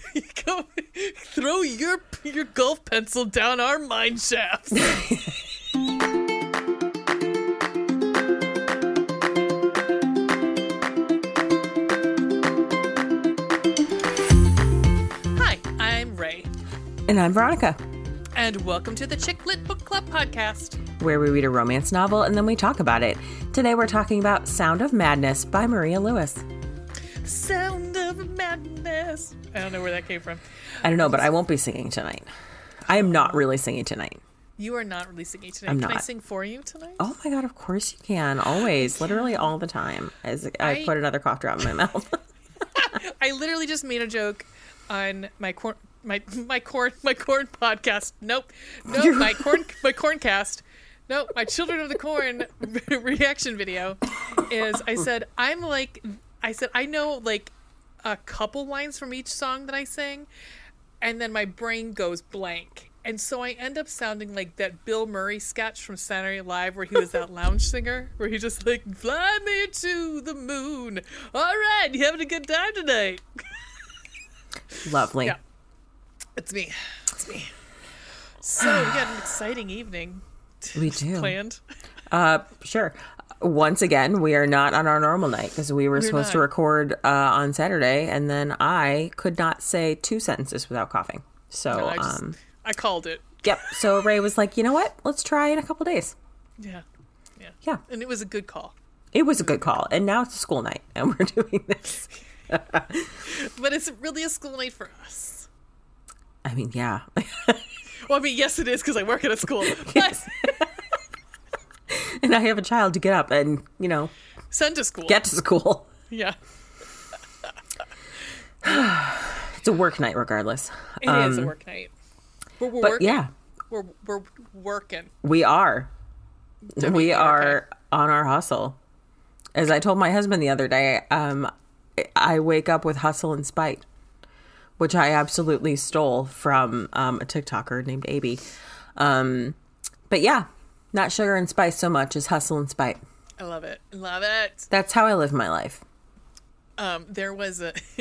Go throw your your golf pencil down our mine shafts. Hi, I'm Ray, And I'm Veronica, and welcome to the Chick Lit Book Club podcast. where we read a romance novel and then we talk about it. Today we're talking about Sound of Madness by Maria Luis. Sound of madness. I don't know where that came from. I don't know, but I won't be singing tonight. I am not really singing tonight. You are not really singing tonight. I'm Can I sing for you tonight? Oh my god, of course you can. Always. Literally all the time. As I, I- put another cough drop in my mouth. I literally just made a joke on my corn my my corn my corn podcast. Nope. Nope, my corn my corncast. Nope, my Children of the Corn reaction video is I said I'm like I said I know like a couple lines from each song that I sing and then my brain goes blank. And so I end up sounding like that Bill Murray sketch from Saturday Night Live where he was that lounge singer, where he just like, fly me to the moon. All right, you having a good time tonight? Lovely. Yeah. It's me. It's me. So we got an exciting evening We do. planned. Uh, sure. Once again, we are not on our normal night because we were supposed to record uh, on Saturday, and then I could not say two sentences without coughing. So, I just um, I called it. yep. So Ray was like, you know what? Let's try in a couple days. Yeah. Yeah. Yeah. And it was a good call. It was a good call, and now it's a school night, and we're doing this. But it's really a school night for us. I mean, yeah, Well, I mean, yes, it is because I work at a school. But and I have a child to get up and you know send to school. get to school. yeah. It's a work night, regardless. It is a work night. We're, we're Um, But working. yeah, We're, we're working. we are. We are on our hustle. As I told my husband the other day, um, I wake up with hustle and spite, which I absolutely stole from um, a TikToker named AB. Um, but yeah, not sugar and spice so much as hustle and spite. I love it. Love it. That's how I live my life. um, there was a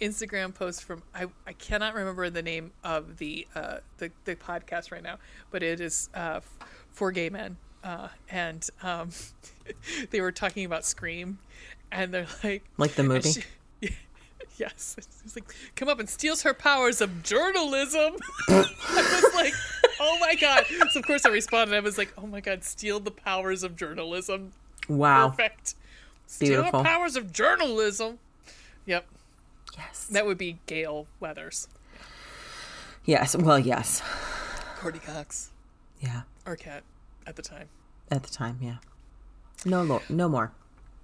Instagram post from I, I cannot remember the name of the uh, the the podcast right now, but it is uh, for gay men, uh, and um, they were talking about Scream, and they're like Like the movie? she- yes, it's like come up and steals her powers of journalism. I was like, oh my god! So of course I responded. I was like, oh my god, steal the powers of journalism. Wow. Perfect. Steal Beautiful. the powers of journalism. Yep, Yes. that would be Gale Weathers, Yes. Well, yes. Courteney Cox, Yeah. Arquette at the time. At the time, yeah. No, lo- no more.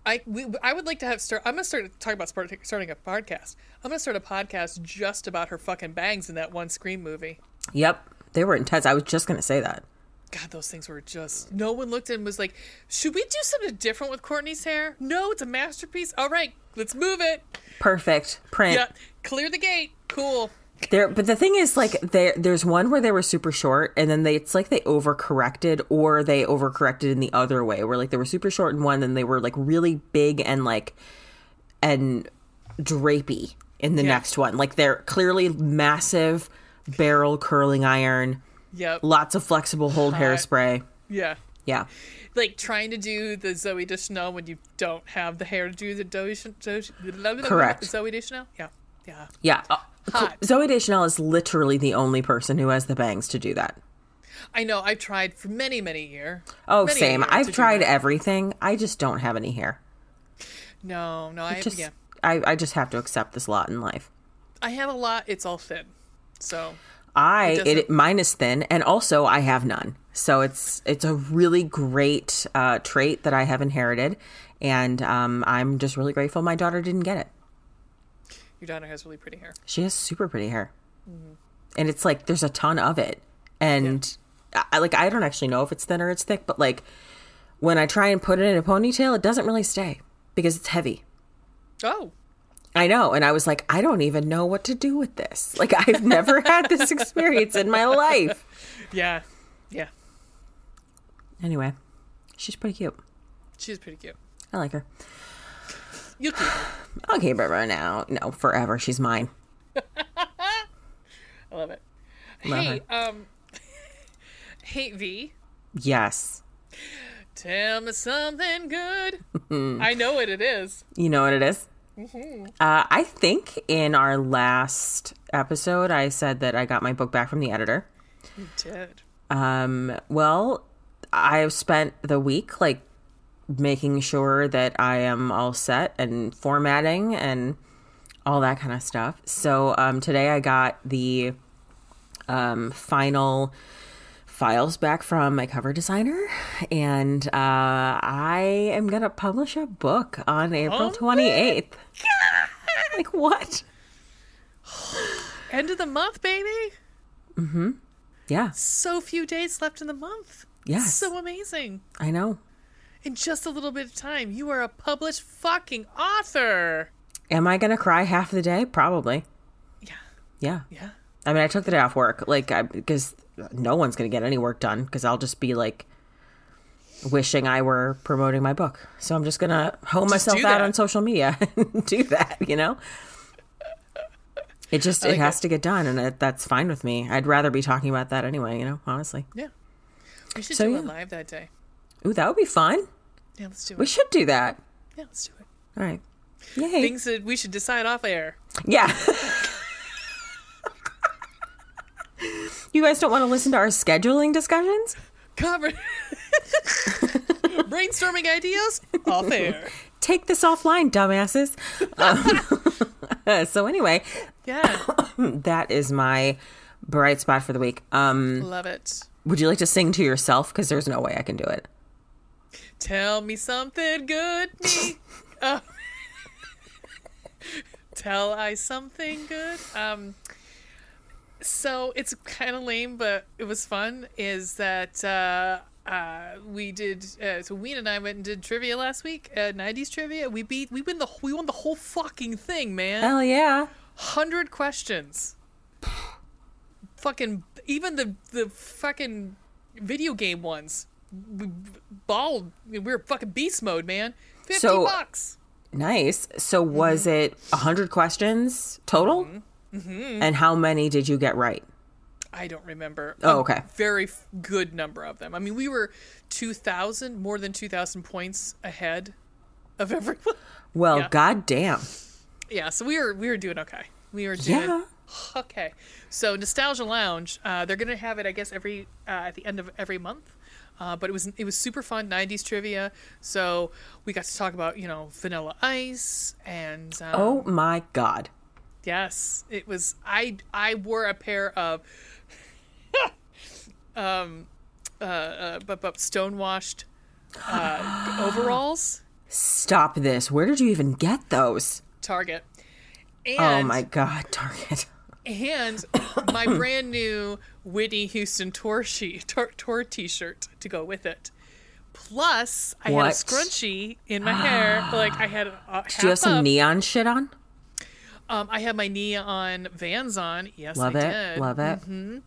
I we, I would like to have start. I'm gonna start talking about start, starting a podcast. I'm gonna start a podcast just about her fucking bangs in that one Scream movie. Yep. They were intense. I was just going to say that. God, those things were just. No one looked and was like, "Should we do something different with Courtney's hair?" No, it's a masterpiece. All right, let's move it. Perfect. Print. Yeah, clear the gate. Cool. There, but the thing is, like, there, there's one where they were super short, and then they, it's like they overcorrected, or they overcorrected in the other way, where like they were super short in one, and they were like really big and like, and drapey in the Yeah. next one. Like they're clearly massive barrel curling iron, Yep. lots of flexible hold Hot. hairspray. Yeah. Yeah, like trying to do the Zooey Deschanel when you don't have the hair to do the Zooey, Zooey, Correct. Zooey Deschanel. Yeah, yeah. yeah. Uh, Hot. Zooey Deschanel is literally the only person who has the bangs to do that. I know. I've tried for many, many years. Oh, Many same. years to I've tried everything. I just don't have any hair. No, no. I Just, yeah. I, I just have to accept this lot in life. I have a lot. It's all thin. So I It it, mine is thin, and also I have none. So it's it's a really great uh, trait that I have inherited, and um, I'm just really grateful my daughter didn't get it. Your daughter has really pretty hair. She has super pretty hair, Mm-hmm. and it's like there's a ton of it, and I, like I don't actually know if it's thin or it's thick, but like when I try and put it in a ponytail, it doesn't really stay because it's heavy. Oh, I know. And I was like, I don't even know what to do with this. Like, I've never had this experience in my life. yeah, yeah. Anyway, she's pretty cute. She's pretty cute. I like her. You keep her. I'll keep her right now. No, forever. She's mine. I love it. Love hey, it. um, hey V, Yes. tell me something good. I know what it is. You know what it is? Uh, I think in our last episode, I said that I got my book back from the editor. You did. Um, well, I've spent the week like making sure that I am all set and formatting and all that kind of stuff. So um, today I got the um, final files back from my cover designer, and uh, I am gonna publish a book on April Oh twenty eighth. like what? End of the month, baby. Mm-hmm. Yeah, So few days left in the month. Yes. So amazing. I know. In just a little bit of time, you are a published fucking author. Am I gonna cry half the day? Probably. Yeah. Yeah. Yeah. I mean, I took the day off work, like, because no one's going to get any work done because I'll just be like wishing I were promoting my book. So I'm just going to hone myself out on social media and do that, you know? It just, it has it. to get done, and it, that's fine with me. I'd rather be talking about that anyway, you know, honestly. Yeah. We should So, do yeah. it live that day. Ooh, that would be fun. Yeah, let's do it. We should do that. yeah, let's do it. All right. Yay. Things that we should decide off air. Yeah. you guys don't want to listen to our scheduling discussions? Cover. Brainstorming ideas off air. take this offline, dumbasses. Um, so anyway, Yeah. that is my bright spot for the week. Um, Love it. would you like to sing to yourself? Because there's no way I can do it. Tell me something good. Me. Oh. Tell I something good. Um. So it's kind of lame, but it was fun. Is that uh, uh, we did? Uh, so Ween and I went and did trivia last week. Uh, '90s trivia. We beat. We win the. We won the whole fucking thing, man. Hell yeah! Hundred questions. fucking even the the fucking video game ones. We balled. We were fucking beast mode, man. Fifty So- bucks. Nice. So was it a hundred questions total? And how many did you get right? I don't remember. Oh, A okay. Very good number of them. I mean, we were two thousand, more than two thousand points ahead of everyone. Well, Yeah. goddamn. Yeah, so we were we were doing okay. We were doing Yeah. okay. So Nostalgia Lounge, uh, they're gonna have it, I guess, every uh, at the end of every month. Uh, but it was it was super fun, '90s trivia. So we got to talk about you know Vanilla Ice and um, Oh my god. yes, it was. I I wore a pair of um uh, uh but but stonewashed uh, overalls. Stop this. Where did you even get those? Target. And, oh my god, Target. and my brand new Whitney Houston tour sheet, tour, tour T-shirt to go with it. Plus, I had a scrunchie in my hair. Like I had a, Do you have some up. neon shit on? Um, I had my neon Vans on. Yes, Love I it. did. Love it. and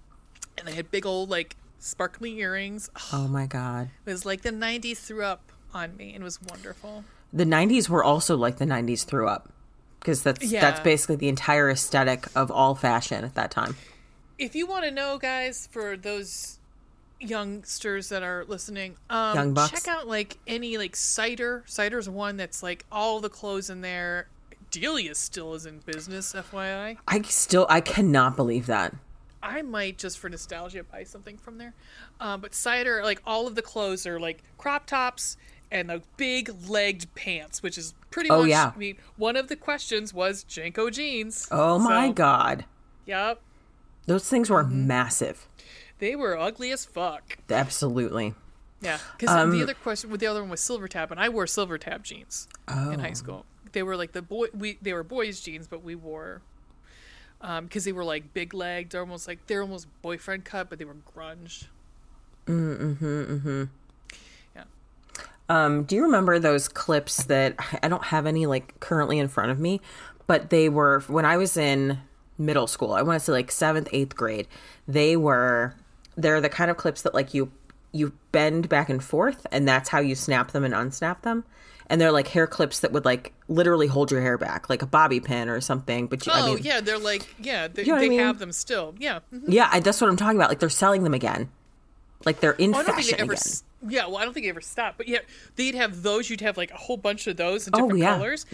I had big old like sparkly earrings. Oh my god. It was like the '90s threw up on me, and it was wonderful. The 90s were also like the 90s threw up. Because that's that's basically the entire aesthetic of all fashion at that time. If you want to know, guys, for those youngsters that are listening, um, check out like any like cider. Cider's one that's like all the clothes in there. Delia still is in business, FYI. I still I cannot believe that. I might just for nostalgia buy something from there. Um, but cider, like all of the clothes are like crop tops and the big legged pants, which is pretty Oh, much. yeah. I mean, one of the questions was JNCO jeans. Oh my god. Yep, Those things were Mm-hmm. massive. they were ugly as fuck. Absolutely. Yeah, because Um, the other question, the other one was silver tab, and I wore silver tab jeans in Oh. high school. They were like the boy, we they were boys jeans, but we wore um because they were like big legged, they're almost like they're almost boyfriend cut, but they were grunge. Mm-hmm. Yeah. Um, do you remember those clips that I don't have any like currently in front of me, but they were when I was in middle school. I want to say like seventh, eighth grade. They were they're the kind of clips that like you you bend back and forth, and that's how you snap them and unsnap them. and they're like hair clips that would like literally hold your hair back, like a bobby pin or something. But you, Oh I mean, yeah, they're like yeah, they, know what I mean? have them still. Yeah. mhm. yeah, I, that's what I'm talking about. Like they're selling them again, like they're in Well, I don't think fashion they ever. again. Yeah, well, I don't think they ever stopped. But yeah, they'd have those. You'd have like a whole bunch of those in Oh, different yeah. colors.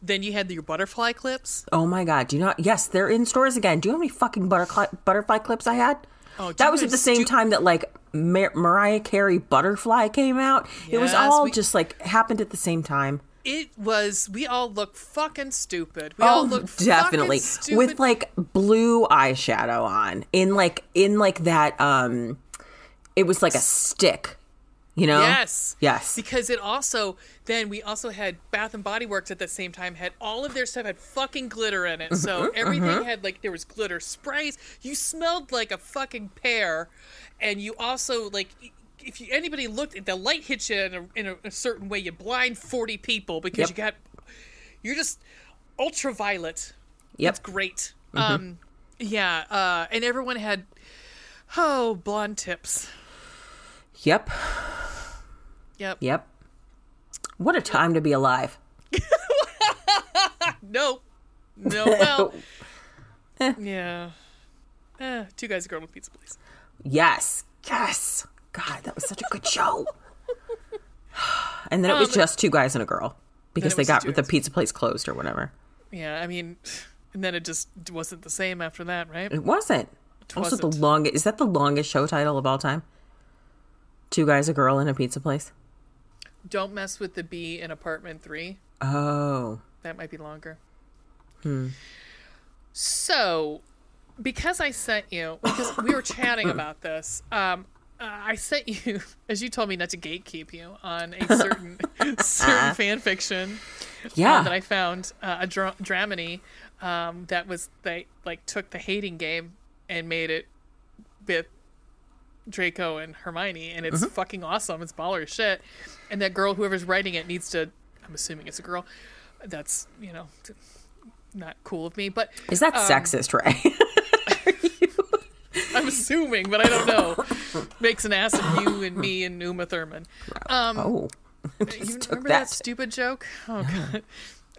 Then you had your butterfly clips. Oh my god! Do you know? Yes, they're in stores again. Do you know how many fucking butterfly butterfly clips I had? Oh, that was at the same stu- time that like Mar- Mariah Carey Butterfly came out. it was all we- just like happened at the same time. It was. We all look fucking stupid. We all Oh, look definitely fucking stupid. with like blue eyeshadow on in like in like that. um It was like a stick, you know. Yes. Yes. Because it also then we also had Bath and Body Works at the same time had all of their stuff had fucking glitter in it. So everything had like there was glitter sprays. You smelled like a fucking pear, and you also like if you, anybody looked at the light hit you in a, in a, a certain way, you blind forty people because Yep. you got you're just ultraviolet. Yep. It's great. Um, yeah, uh, and everyone had oh blonde tips. Yep. Yep. Yep. What a time to be alive. No. No. Well. yeah. Eh, two guys, a girl, with pizza, please. Yes. Yes. God, that was such a good show. And then it was Um, just two guys and a girl because they got the pizza place closed or whatever. Yeah, I mean, and then it just wasn't the same after that, right? It wasn't. The wasn't. Also, the longest is that the longest show title of all time? Two guys, a girl, in a pizza place. Don't mess with the bee in apartment three. Oh, That might be longer. Hmm. So, because I sent you, because we were chatting about this, um, uh, I sent you, as you told me not to gatekeep you on a certain certain fan fiction yeah. uh, that I found uh, a dra- Dramione um, that was they like took the hating game and made it with Draco and Hermione, and it's fucking awesome. It's baller as shit. And that girl, whoever's writing it, needs to. I'm assuming it's a girl. That's you know not cool of me, but is that um, sexist, Ray? I'm assuming, but I don't know. Makes an ass of you and me and Uma Thurman. Um, oh, you took remember that. that. stupid joke? Oh god.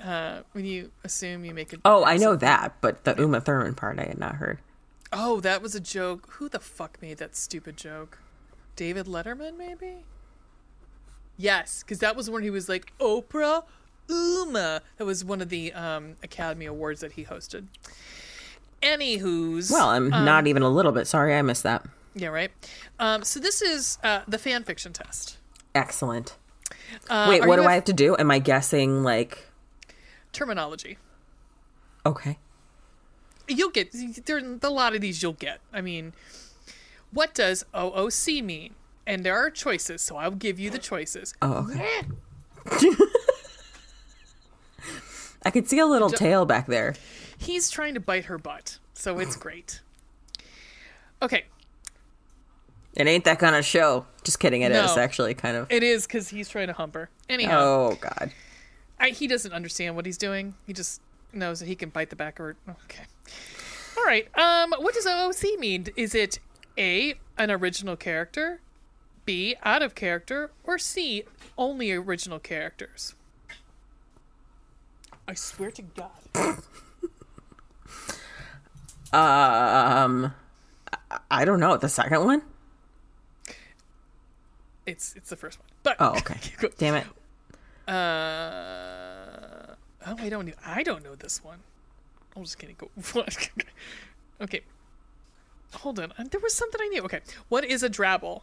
Uh, when you assume you make a oh, I know that, but the Uma Thurman part I had not heard. Oh, that was a joke. Who the fuck made that stupid joke? David Letterman, maybe? Yes, because that was when he was like Oprah Uma. That was one of the um, Academy Awards that he hosted. Anywho's Well, I'm not even a little bit sorry I missed that. yeah, right. Um, so this is uh, the fan fiction test. Excellent. Uh, Wait, what do I have to do? Am I guessing like? terminology? Okay. You'll get there. A lot of these you'll get. I mean, what does OOC mean? And there are choices, so I'll give you the choices. Oh, okay. I could see a little tail back there. He's trying to bite her butt, so it's great. Okay, It ain't that kind of show. Just kidding. It is No. actually kind of. it is because he's trying to hump her. Anyhow, Oh God. I, he doesn't understand what he's doing. He just knows that he can bite the back of her. Okay. All right. Um, what does OOC mean? Is it A, an original character, B, out of character, or C, only original characters? I swear to God. Um, I- I don't know. The second one. It's it's the first one. But Oh, okay. Damn it. Uh, oh, I don't know. I don't know this one. I'm just kidding. Go. okay. Hold on. Uh, There was something I knew. Okay. What is a drabble?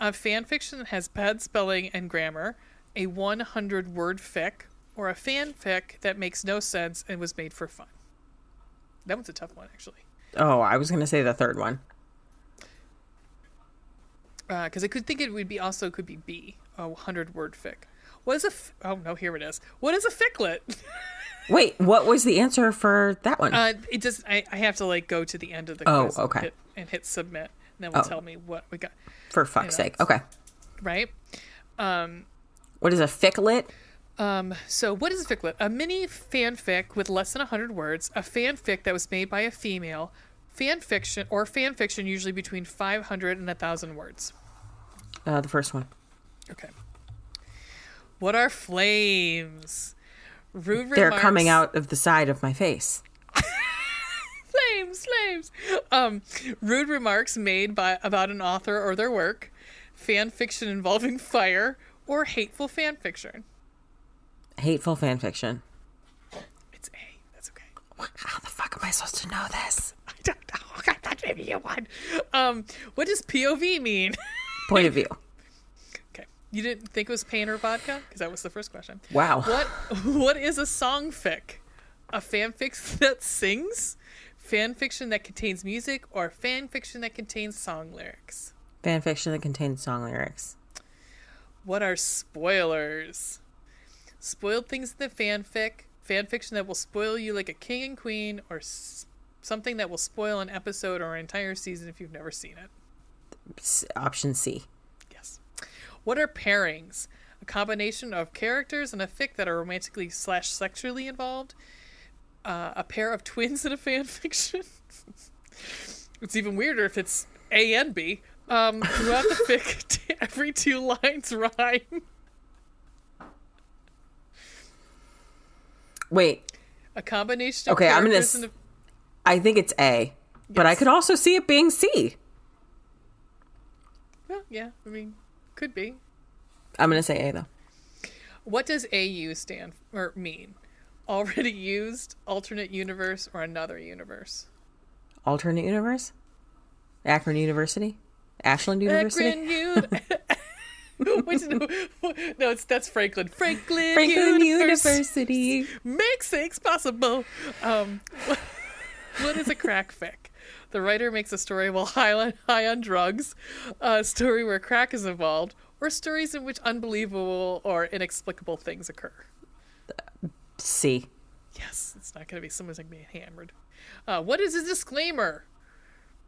A fan fiction that has bad spelling and grammar, a 100 word fic, or a fanfic that makes no sense and was made for fun. That one's a tough one, actually. Oh, I was gonna say the third one. Because I could think it would be also could be B, a 100 word fic. What is a? F- oh no, here it is. What is a ficlet? Wait, what was the answer for that one? Uh, it just I, I have to like go to the end of the Oh, quiz and okay. hit, and hit submit, and then will Oh. tell me what we got. for fuck's know, sake. Okay. Right. Um, What is a ficlet? Um. So what is a ficlet? A mini fanfic with less than hundred words. A fanfic that was made by a female. Fan fiction or fan fiction usually between five hundred and a thousand words. Uh, the first one. Okay. What are flames? Rude remarks They're remarks- coming out of the side of my face. flames, flames. Um, rude remarks made by about an author or their work, fan fiction involving fire, or hateful fan fiction. Hateful fan fiction. It's A. That's okay. How the fuck am I supposed to know this? I don't know. I thought maybe you would. Um, what does POV mean? Point of view. You didn't think it was pain or vodka because that was the first question. Wow. What What is a songfic? A fanfic that sings, fan fiction that contains music, or fan fiction that contains song lyrics? Fan fiction that contains song lyrics. What are spoilers? Spoiled things in the fanfic, fan fiction that will spoil you like a king and queen, or s- something that will spoil an episode or an entire season if you've never seen it. Option C. Yes. What are pairings? A combination of characters in a fic that are romantically slash sexually involved. Uh, a pair of twins in a fan fiction. it's even weirder if it's A and B. Um, throughout the fic, every two lines rhyme. Wait, A combination of Okay, I'm gonna s- a I think it's A, but I could also see it being C. well, yeah, I mean, could be. I'm gonna say A though. What does AU stand or mean? Already used, alternate universe, or another universe? Alternate universe. Akron University. Ashland University. Akron Uni- Which, no, no, it's that's Franklin. Franklin, Franklin Universe University. makes things possible. Um, what, what is a crack fic? The writer makes a story while high on, high on drugs, a story where crack is involved, or stories in which unbelievable or inexplicable things occur. C. Yes, it's not going to be someone's like being hammered. Uh, what is a disclaimer?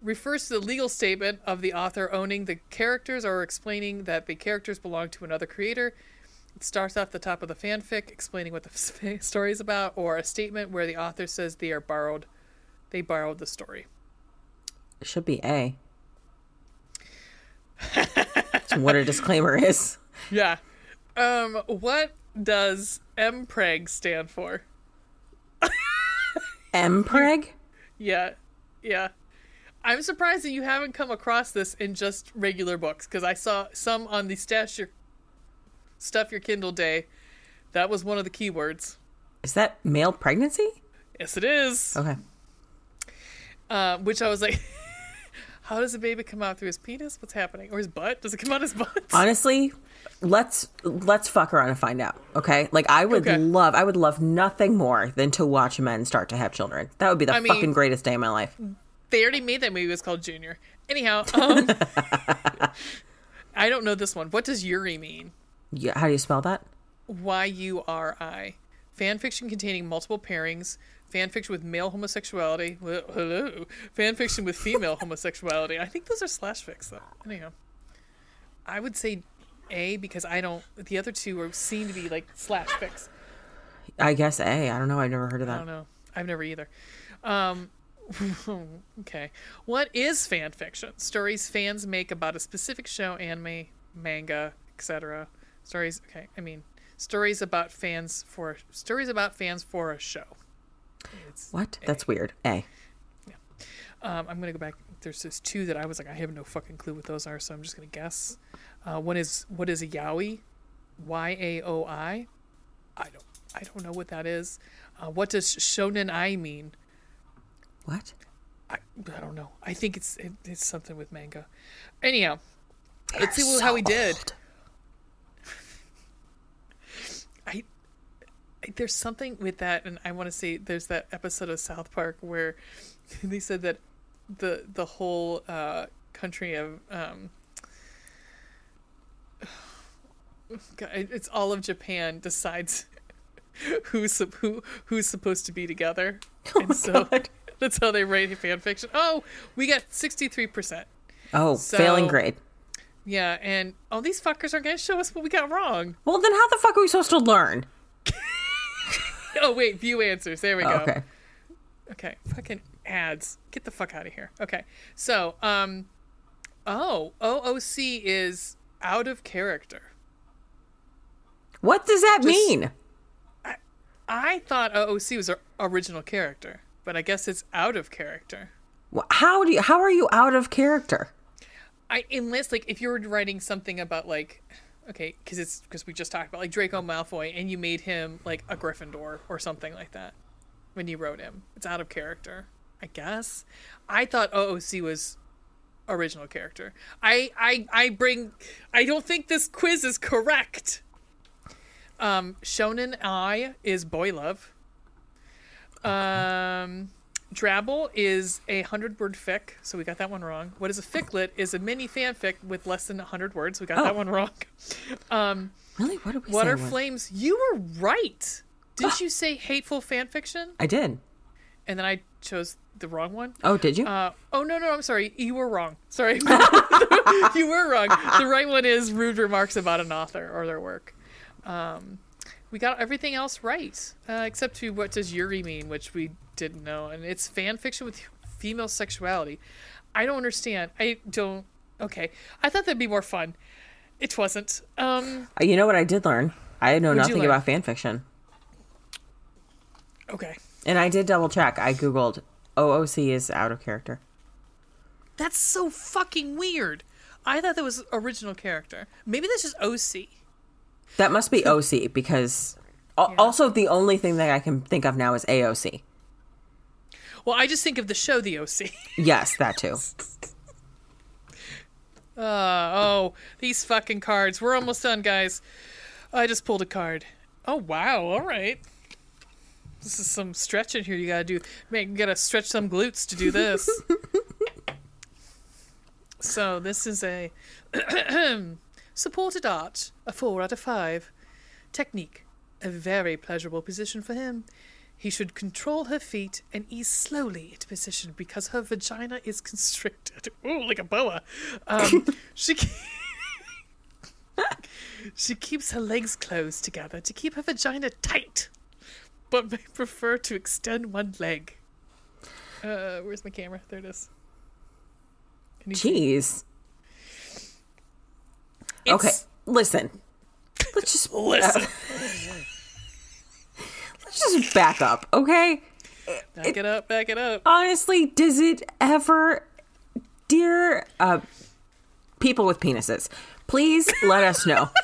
Refers to the legal statement of the author owning the characters or explaining that the characters belong to another creator. It starts off the top of the fanfic explaining what the story is about, or a statement where the author says they are borrowed, they borrowed the story. It should be A. That's what a disclaimer is. Yeah. Um, what does MPreg stand for? Mpreg? Yeah, yeah. I'm surprised that you haven't come across this in just regular books because I saw some on the stash your stuff your Kindle day. That was one of the keywords. Is that male pregnancy? Yes, it is. Okay. Uh, which I was like, how does a baby come out through his penis? What's happening? Or his butt? Does it come out his butt? Honestly, let's let's fuck around and find out. Okay? Like I would Okay. love I would love nothing more than to watch men start to have children. That would be the I mean- fucking greatest day of my life. They already made that movie. It was called Junior. Anyhow, um, I don't know this one. What does Yuri mean? Yeah, how do you spell that? Y U R I. Fan fiction containing multiple pairings. Fan fiction with male homosexuality. Hello. Fan fiction with female homosexuality. I think those are slash fics, though. Anyhow, I would say A because I don't. The other two are seem to be like slash fics. I guess A. I don't know. I've never heard of that. I don't know. I've never either. Um, okay. What is fan fiction? Stories fans make about a specific show, anime, manga, etc. Stories. Okay. I mean, stories about fans for stories about fans for a show. It's, What? That's weird. A. um, I'm gonna go back. There's just two that I was like, I have no fucking clue what those are, so I'm just gonna guess. Uh, one is what is a yaoi? Y A O I. I don't. I don't know what that is. Uh, what does shonen ai mean? What? I, I don't know. I think it's it, it's something with manga. Anyhow, let's see how we did. I, I there's something with that, and I want to say there's that episode of South Park where they said that the the whole uh, country of um, God, it's all of Japan decides who's who who's supposed to be together, and so that's how they write fan fiction. Oh, we got sixty three percent. Oh, So- failing grade. Yeah, and oh, these fuckers are gonna show us what we got wrong. Well, then how the fuck are we supposed to learn? Oh wait, view answers. There we go. Oh, okay. Okay, fucking ads. Get the fuck out of here. Okay, so um, oh, OOC is out of character. What does that mean? I thought OOC was our original character, but I guess it's out of character. How do you, how are you out of character? I unless like if you were writing something about like okay because it's because we just talked about like Draco Malfoy and you made him like a Gryffindor or something like that when you wrote him. It's out of character I guess. I thought OOC was original character. I I I bring I don't think this quiz is correct. Um Shonen ai is boy love. Um Drabble is a hundred word fic, so we got that one wrong. What is a ficlet is a mini fanfic with less than hundred words. We got that Oh. one wrong. Um, Really? What did we what say are flames? You were right. Didn't you say hateful fan fiction? I did. And then I chose the wrong one. Oh, did you? Uh, oh no no I'm sorry. You were wrong. Sorry, you were wrong. The right one is rude remarks about an author or their work. Um, we got everything else right uh, except to what does Yuri mean, which we didn't know, and it's fan fiction with female sexuality. I don't understand. I don't. Okay, I thought that'd be more fun. It wasn't. Um, Uh, you know what I did learn? I know nothing about fan fiction. okay, And I did double check. I googled OOC is out of character. that's so fucking weird. I thought that was original character. Maybe that's just OC. That must be OC because al- also the only thing that I can think of now is AOC. Well, I just think of the show The OC. Yes, that too. Uh, oh, these fucking cards. We're almost done, guys. I just pulled a card. Oh, wow. All right. This is some stretching here you gotta do. Man, you gotta stretch some glutes to do this. so, this is a supported art, a 4 out of 5. Technique, a very pleasurable position for him. He should control her feet and ease slowly into position because her vagina is constricted. Ooh, like a boa. Um, she ke- she keeps her legs closed together to keep her vagina tight, but may prefer to extend one leg. Uh, where's my camera? There it is. You see? Jeez. Okay, listen. Let's just Listen. let's just back up, okay? Back it up. Back it up. Honestly, does it ever, dear uh, people with penises, please let us know.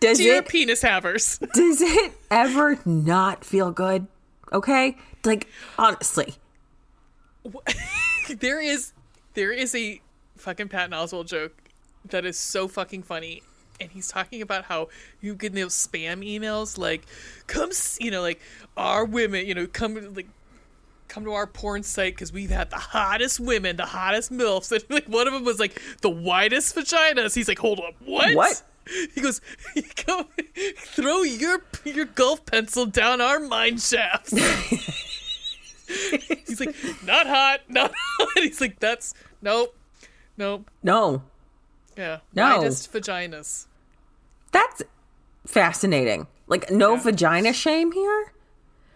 Does Dear it penis havers. does it ever not feel good? Okay, like honestly, there is there is a fucking Patton Oswalt joke that is so fucking funny. And he's talking about how you get those spam emails like come you know like our women you know come like come to our porn site because we've had the hottest women the hottest milfs. And like one of them was like the widest vaginas. He's like hold up what? What? he goes go throw your your golf pencil down our mine shafts. He's like not hot not hot. He's like that's nope nope. No, yeah No. widest vaginas that's fascinating. Like no vagina shame here,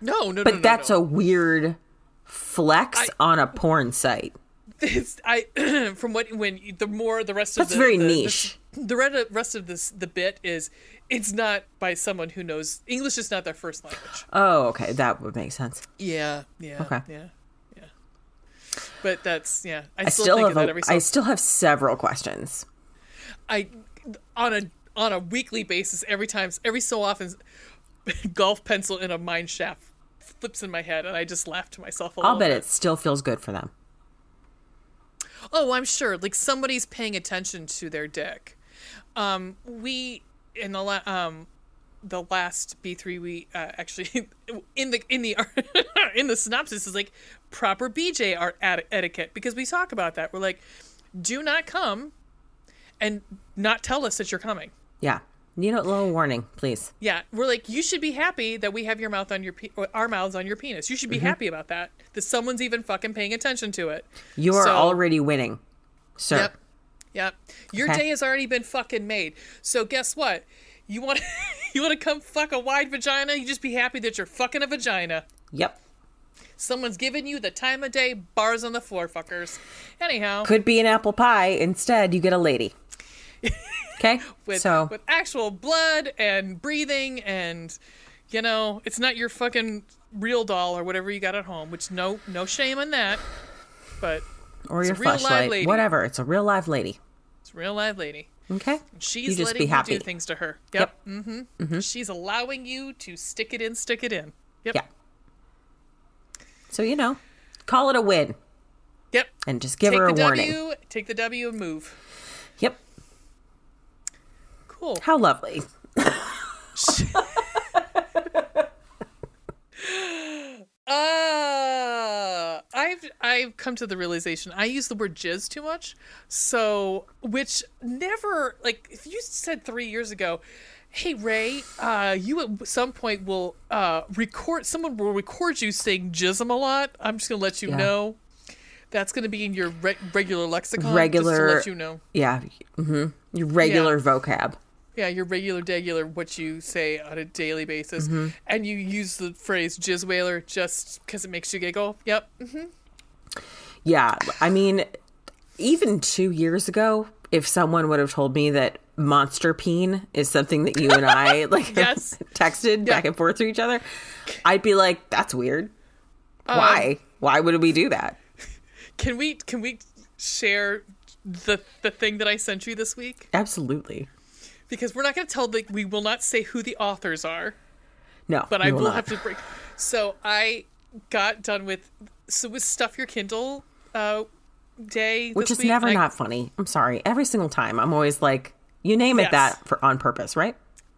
no no no but no, that's no. a weird flex I- on a porn site. it's I from what when the more the rest of That's the, very the, niche. The, the rest of this the bit is it's not by someone who knows English is not their first language. Oh, okay, that would make sense. Yeah, yeah, Okay. yeah, yeah. But that's yeah. I, I still, still think have of that a, every I still have several questions. I on a on a weekly basis every time every so often golf pencil in a mine shaft flips in my head and I just laugh to myself a I'll bet bit. it still feels good for them. Oh, I'm sure. Like somebody's paying attention to their dick. Um, we in the la- um, the last B three we uh, actually in the in the in the synopsis is like proper BJ art eti- etiquette because we talk about that. We're like, do not come and not tell us that you're coming. Yeah, Need a little warning, please. Yeah, we're like, you should be happy that we have your mouth on your pe- uh, our mouths on your penis. You should be mm-hmm. happy about that. That someone's even fucking paying attention to it. You are So- already winning, sir. Yep. Yep. Your Okay. day has already been fucking made. So guess what? You want you want to come fuck a wide vagina? You just be happy that you're fucking a vagina. Yep. Someone's giving you the time of day. Bars on the floor, fuckers. Anyhow, Could be an apple pie. Instead, you get a lady. Okay. with so with actual blood and breathing and you know it's not your fucking real doll or whatever you got at home which no no shame in that but or it's your a real live flashlight, lady. whatever. It's a real live lady. it's a real live lady Okay. she's you just letting be you do things to her yep, Mm-hmm. she's allowing you to stick it in stick it in yep Yeah. So you know, call it a win yep and just give take her a the warning. w take the w and move Yep. Cool How lovely. Uh, I've I've come to the realization I use the word jizz too much. So, which never like if you said 3 years ago, "Hey Ray, uh you at some point will uh record someone will record you saying jism a lot." I'm just going to let you Yeah. know. That's going to be in your re- regular lexicon Regular- just to let you know. Yeah. hmm Your regular vocab. Yeah, your regular, regular, what you say on a daily basis, Mm-hmm. and you use the phrase "jizz whaler" just because it makes you giggle. Yep. Yeah. I mean, even two years ago, if someone would have told me that monster peen is something that you and I like Yes. texted Yeah. back and forth to each other, I'd be like, that's weird. Um, Why? Why would we do that? Can we can we share the the thing that I sent you this week? Absolutely. Because we're not going to tell like we will not say who the authors are, No. but I will have to break. So I got done with so with stuff your Kindle uh day, Which is week, never I- not funny. I'm sorry. Every single time, I'm always like, you name it that for on purpose, right?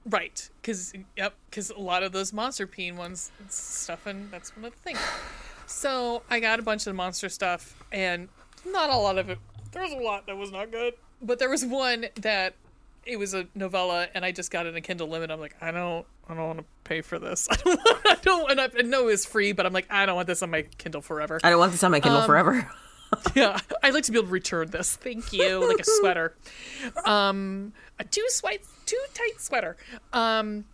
Right, because yep, because a lot of those monster peen ones stuff, and that's one of the things. So I got a bunch of monster stuff, and not a lot of it. There was a lot that was not good, but there was one that it was a novella, and I just got it in a Kindle limit. I'm like, I don't, I don't want to pay for this. I don't, want, I don't, and I, I know it's free, but I'm like, I don't want this on my Kindle forever. I don't want this on my Kindle Um, forever. yeah, I'd like to be able to return this. Thank you, like a sweater, um, a too sweat, too tight sweater. Um,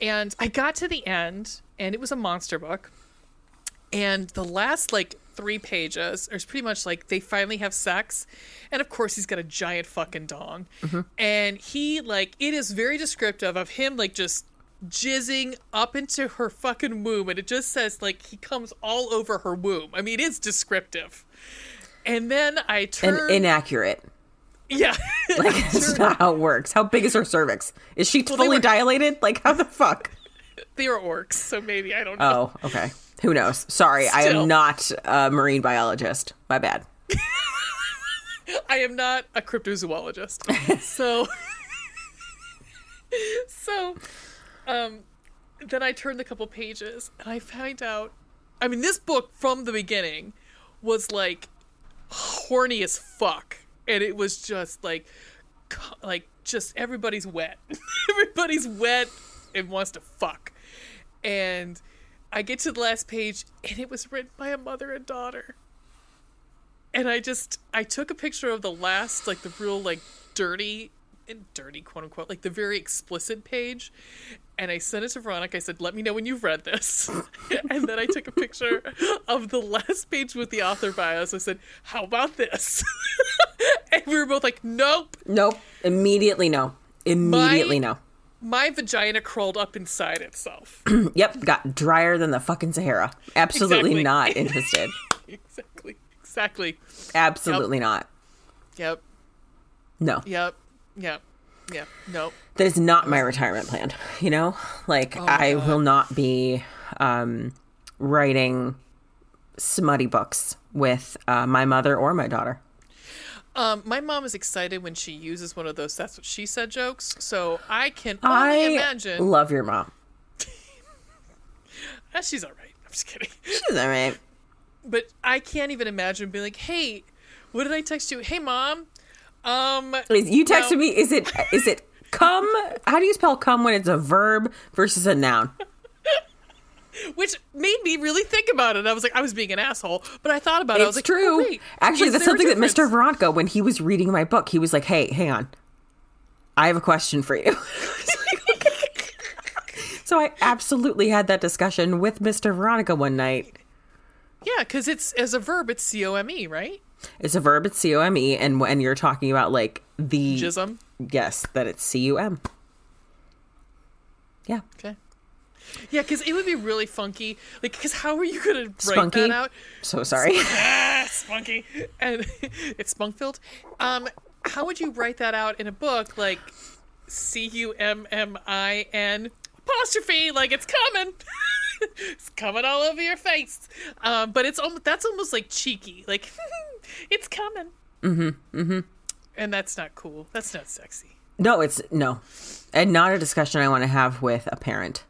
and I got to the end, and it was a monster book, and the last like three pages It's pretty much like they finally have sex, and of course he's got a giant fucking dong, mm-hmm. and he like it is very descriptive of him like just jizzing up into her fucking womb and it just says like he comes all over her womb i mean it's descriptive and then i and turn inaccurate. yeah Like that's not how it works. How big is her cervix? Is she they fully were- dilated? Like how the fuck? they were orcs so maybe i don't know Oh, okay. Who knows? Sorry, I am not a marine biologist. My bad. I am not a cryptozoologist. so so um then I turned a couple pages and I find out I mean this book from the beginning was like horny as fuck and it was just like like just everybody's wet. everybody's wet and wants to fuck. And I get to the last page and it was written by a mother and daughter and I just I took a picture of the last like the real like dirty and dirty quote unquote like the very explicit page and I sent it to Veronica. I said, "Let me know when you've read this." and then I took a picture of the last page with the author bios. I said, "How about this?" and we were both like, "Nope." Nope. Immediately no. Immediately My- no. My vagina crawled up inside itself. Yep, got drier than the fucking Sahara. Absolutely Exactly. not interested. exactly. Exactly. Absolutely not. Yep. No. Yep. Yep. Yep. Nope. That is not my retirement plan. You know? Like Oh I will not be um writing smutty books with uh, my mother or my daughter. Um, my mom is excited when she uses one of those "that's what she said" jokes. So I can only I imagine. love your mom. Ah, she's all right. I'm just kidding. She's all right. But I can't even imagine being like, "Hey, what did I text you? Hey, mom. Um, You texted me. Is it is it come? How do you spell come when it's a verb versus a noun? Which made me really think about it. I was like, I was being an asshole, but I thought about it. I was It's like, true. Oh, wait, Actually, that's something that Mr. Veronica, when he was reading my book, he was like, "Hey, hang on, I have a question for you." so I absolutely had that discussion with Mr. Veronica one night. Yeah, because it's as a verb, it's C O M E, right? It's a verb. It's C O M E, and when you're talking about like the Jism. yes, that it's C U M. Yeah, Okay. Yeah, because it would be really funky. Like, because how are you gonna write spunky. that out? So sorry. ah, spunky, and it's spunk filled. Um, how would you write that out in a book? Like C U M M I N apostrophe, like it's coming. it's coming all over your face. Um, but it's almost that's almost like cheeky. Like it's coming. Mm-hmm. Mm-hmm. And that's not cool. That's not sexy. no, it's no, and not a discussion I want to have with a parent.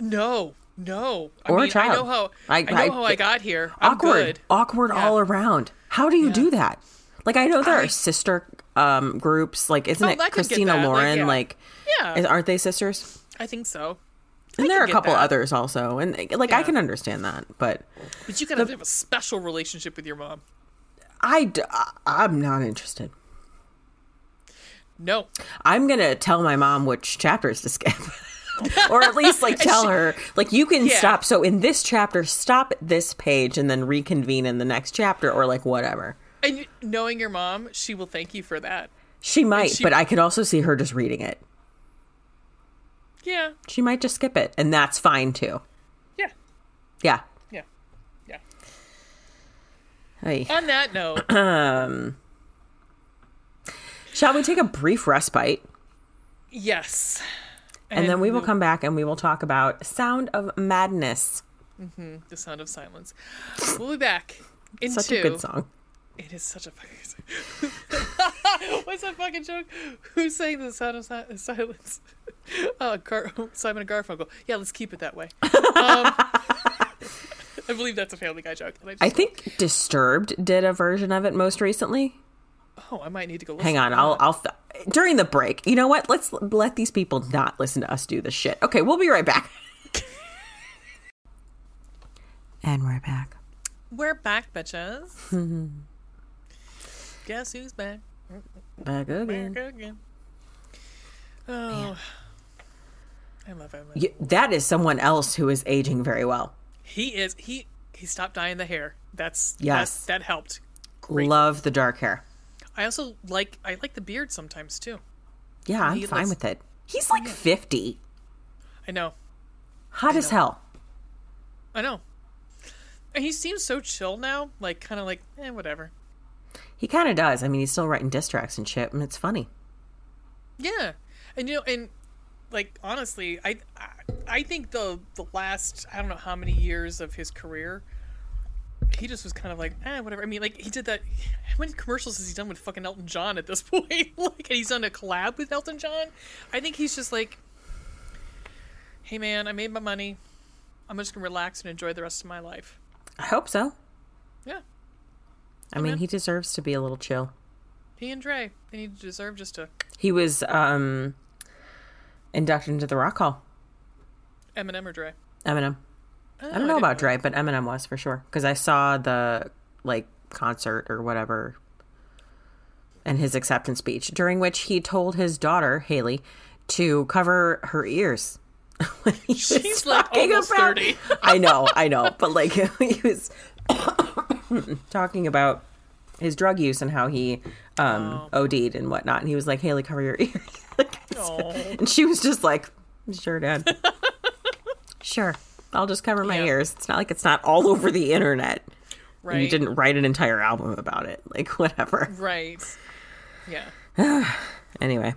No, no. I Or a mean, I know how I- I, know how I got here. I'm awkward, good. awkward Yeah. all around. How do you do that? Like I know there are sister um groups. Like isn't Oh, it I could get Christina that, like, Lauren? yeah. Like, Yeah, aren't they sisters? I think so. And I there are a couple that. others also, and like I can understand that, but But you gotta have a special relationship with your mom. I d- I'm not interested. No. I'm gonna tell my mom which chapters to skip. or at least like tell her like you can Yeah. stop so in this chapter stop at this page and then reconvene in the next chapter or like whatever And knowing your mom, she will thank you for that. she might she- but i could also see her just reading it Yeah. she might just skip it and that's fine too Yeah. yeah Yeah. Yeah. Hey. On that note, um shall we take a brief respite yes. And, then we will come back and we will talk about sound of madness The sound of silence. We'll be back into such a good song It is such a fucking. What's that fucking joke? Who's saying the sound of si- silence? Uh, Gar- Simon and Garfunkel. Yeah, let's keep it that way. Um, I believe that's a Family Guy joke. I i think disturbed did a version of it most recently oh, I might need to go. Listen Hang on, to I'll that. I'll th- during the break. You know what? Let's let these people not listen to us do this shit. Okay, we'll be right back. and we're back. We're back, bitches. Guess who's back? Back again. America again. Oh, I love him. Y- that is someone else who is aging very well. He is he he stopped dyeing the hair. That's Yes. that, that helped. Great. Love the dark hair. I also like I like the beard sometimes too. Yeah, I'm He fine looks- with it. He's like 50. I know. Hot as know. hell. I know. And he seems so chill now, like kind of like eh, whatever. He kind of does. I mean, he's still writing diss tracks and shit, and it's funny. Yeah, and you know, and like honestly, I I, I think the the last I don't know how many years of his career, he just was kind of like eh, whatever. I mean, like he did that. How many commercials has he done with fucking Elton John at this point? like, and he's done a collab with Elton John. I think he's just like, hey man, I made my money. I'm just gonna relax and enjoy the rest of my life. I hope so. Yeah, I mean, man. he deserves to be a little chill. he and Dre, they need to deserve just to He was um inducted into the Rock Hall. Eminem or Dre. Eminem. Oh, I don't know about Dre, but Eminem was for sure because I saw the like concert or whatever and his acceptance speech during which he told his daughter Haley to cover her ears. when he She's, like, almost 30. I know, I know, but like he was talking about his drug use and how he um OD'd and whatnot, and he was like, "Haley, cover your ears." Like, Aw. and she was just like, "Sure, Dad." sure, I'll just cover my Yeah. ears. It's not like it's not all over the internet. Right. You didn't write an entire album about it. Like whatever. Right. Yeah. Anyway,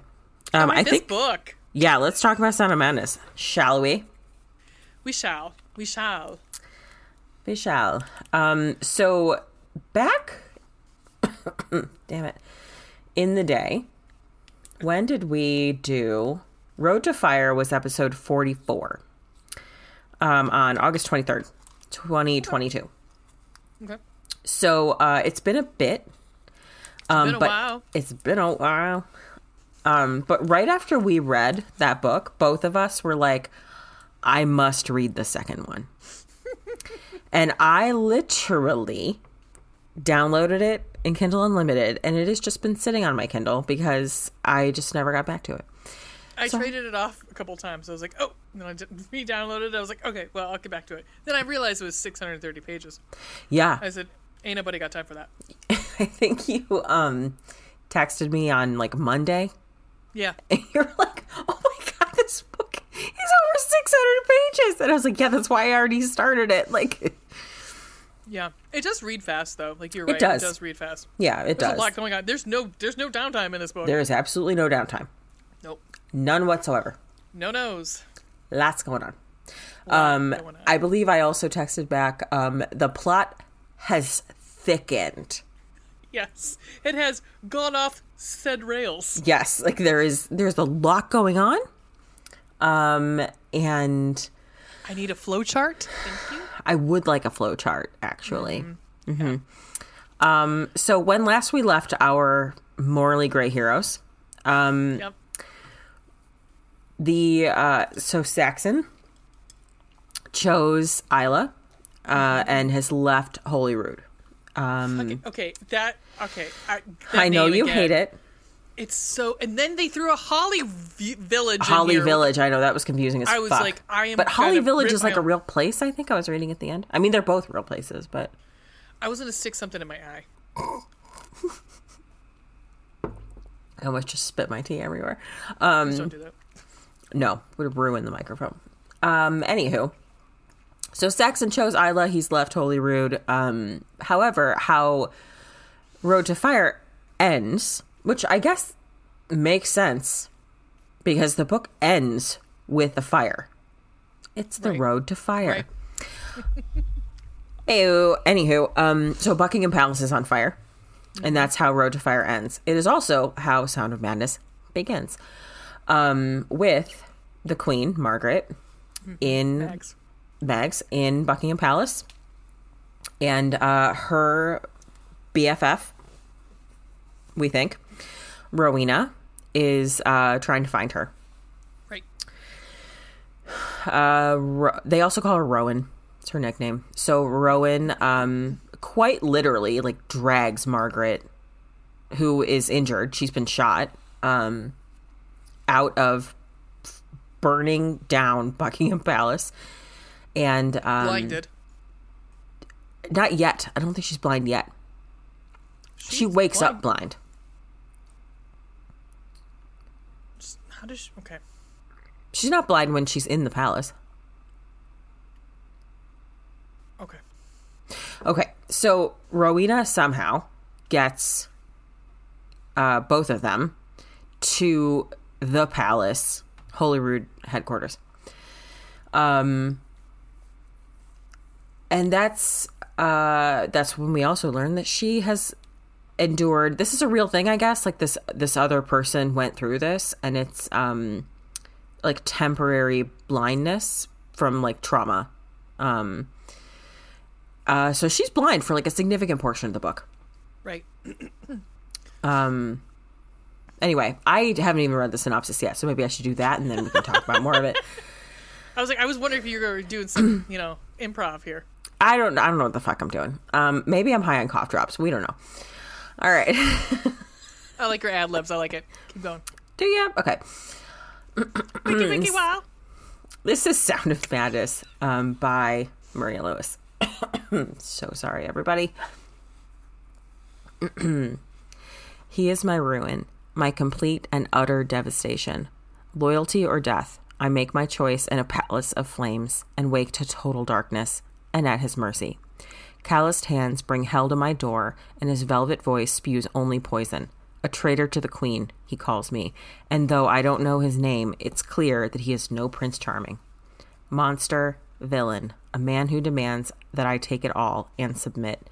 um, I this think book. yeah. Let's talk about Sound of Madness, shall we? We shall. We shall. We shall. Um, so back, damn it, in the day, when did we do Road to Fire? Was episode forty four. Um, on August twenty third, twenty twenty two. Okay. So uh, it's been a bit. Um, been a but while. It's been a while. Um, but right after we read that book, both of us were like, I must read the second one. and I literally downloaded it in Kindle Unlimited, and it has just been sitting on my Kindle because I just never got back to it. I traded it off a couple times. I was like, oh, and then I re-downloaded it. I was like, okay, well, I'll get back to it. Then I realized it was 630 pages. Yeah. I said, Ain't nobody got time for that. I think you um texted me on like Monday, Yeah. and you're like, "Oh my god, this book is over 600 pages," and I was like, "Yeah, that's why I already started it." Like, Yeah. It does read fast though. Like you're It right. does. It does read fast. yeah, it There's does. a lot going on. There's no there's no downtime in this book. There is absolutely no downtime. None whatsoever. No nose. Lots going on. Um, going on. I believe I also texted back. Um, the plot has thickened. Yes. It has gone off said rails. Yes, like there is there's a lot going on. Um, and I need a flow chart. Thank you. I would like a flow chart actually. hmm Um, so when last we left our morally gray heroes, um, Yep. The uh, so Saxon chose Isla, uh, and has left Holyrood. Um, Okay, okay, that okay. I, that I know you again, hate it. It's so, and then they threw a Holly v- Village. in Holly. Village. I know that was confusing as I was fuck. like, I am But Holly Village is like a real place. I think I was reading at the end. I mean, they're both real places, but I was gonna stick something in my eye. I almost just spit my tea everywhere. Um, Please don't do that. No, would have ruined the microphone. Um, anywho, so Saxon chose Isla. He's left Holyrood. Um, however, how Road to Fire ends, which I guess makes sense because the book ends with a fire. It's the Right. road to fire. Right. Ew. Anywho, um, so Buckingham Palace is on fire, and that's how Road to Fire ends. It is also how Sound of Madness begins, um, with the Queen Margaret in Bags. Mags in Buckingham Palace, and uh, her BFF, we think, Rowena, is uh, trying to find her. Right. Uh, Ro- they also call her Rowan. It's her nickname. So Rowan, um, quite literally, like drags Margaret, who is injured. She's been shot, um, out of burning down Buckingham Palace, and um, Blinded. not yet. I don't think she's blind yet. she wakes blind. up blind. How does she? Okay. She's not blind when she's in the palace. Okay. Okay, so Rowena somehow gets uh, both of them to the palace, Holyrood headquarters. Um, and that's uh, that's when we also learn that she has endured. This is a real thing, I guess. Like this, this other person went through this, and it's um, like temporary blindness from like trauma. Um, uh, so she's blind for like a significant portion of the book. Right. Um, anyway, I haven't even read the synopsis yet, so maybe I should do that, and then we can talk about more of it. I was like, I was wondering if you were doing some, you know, improv here. I don't, I don't know what the fuck I'm doing. Um, maybe I'm high on cough drops. We don't know. All right, I like your ad libs. I like it. Keep going. do you? Okay. Wiki wiki wow. This is Sound of Madness um, by Maria Luis. so sorry, everybody. he is my ruin, my complete and utter devastation. Loyalty or death, I make my choice in a palace of flames and wake to total darkness and at his mercy. Calloused hands bring hell to my door, and his velvet voice spews only poison. A traitor to the queen, he calls me, and though I don't know his name, it's clear that he is no Prince Charming. Monster, villain, a man who demands that I take it all and submit.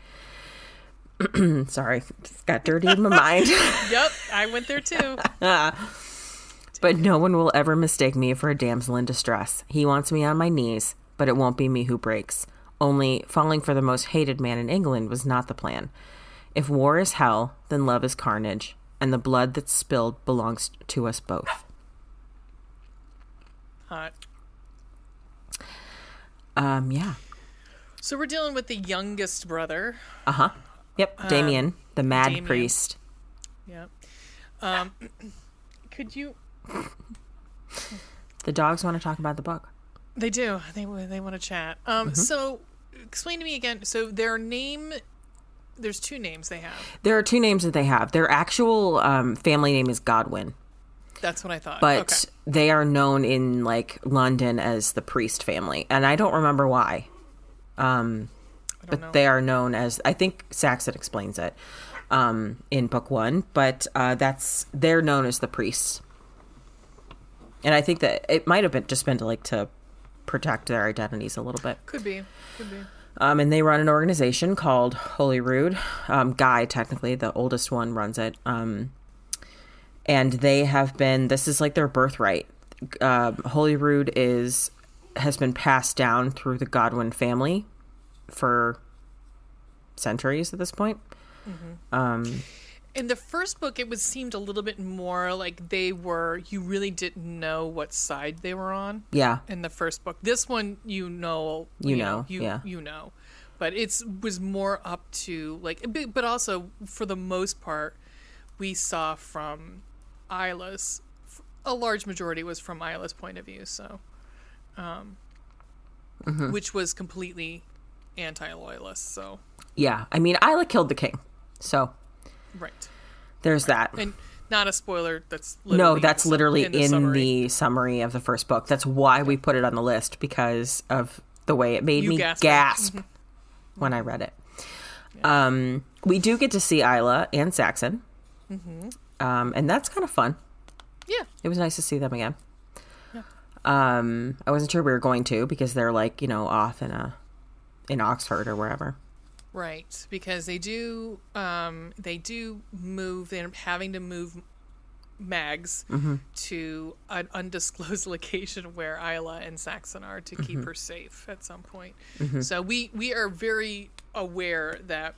Sorry, got dirty in my mind. Yep, I went there too. But no one will ever mistake me for a damsel in distress. He wants me on my knees, but it won't be me who breaks. Only falling for the most hated man in England was not the plan. If war is hell, then love is carnage, and the blood that's spilled belongs to us both. Hot. Um, yeah. So we're dealing with the youngest brother. Uh huh. Yep. Damien, the mad Damien. priest. Yeah. Um, could you? The dogs want to talk about the book. They do. They they want to chat. Um. So, explain to me again. So their name there's two names they have. There are two names that they have. Their actual um, family name is Godwin, That's what I thought. but okay. they are known in like London as the Priest family, and I don't remember why. Um, but know. they are known as I think Saxon explains it um, in book one, but uh, that's they're known as the priests, and I think that it might have been just been to like to protect their identities a little bit. Could be. Could be. Um, and they run an organization called Holyrood. Um, Guy, technically, the oldest one, runs it. Um, and they have been. This is like their birthright. Um Holyrood is has been passed down through the Godwin family for centuries at this point. Um, In the first book, it was seemed a little bit more like they were. You really didn't know what side they were on. yeah, in the first book. This one, you know, You know, you yeah. you know, but it's was more up to like, but but also for the most part, we saw from Isla's. A large majority was from Isla's point of view, so, um, Mm-hmm. which was completely anti-loyalist. So, yeah. I mean, Isla killed the king, so right, there's that. and not a spoiler. That's No, literally that's in the- literally in, the, summary. summary. of the first book. That's why we put it on the list because of the way it made You me gasping. gasp when I read it. Um, we do get to see Isla and Saxon, um, and that's kind of fun. yeah. It was nice to see them again. Um, I wasn't sure we were going to because they're like you know off in a in Oxford or wherever. Right, because they do um, they do move. They're having to move Mags mm-hmm. to an undisclosed location where Isla and Saxon are to keep mm-hmm. her safe at some point. Mm-hmm. So we we are very aware that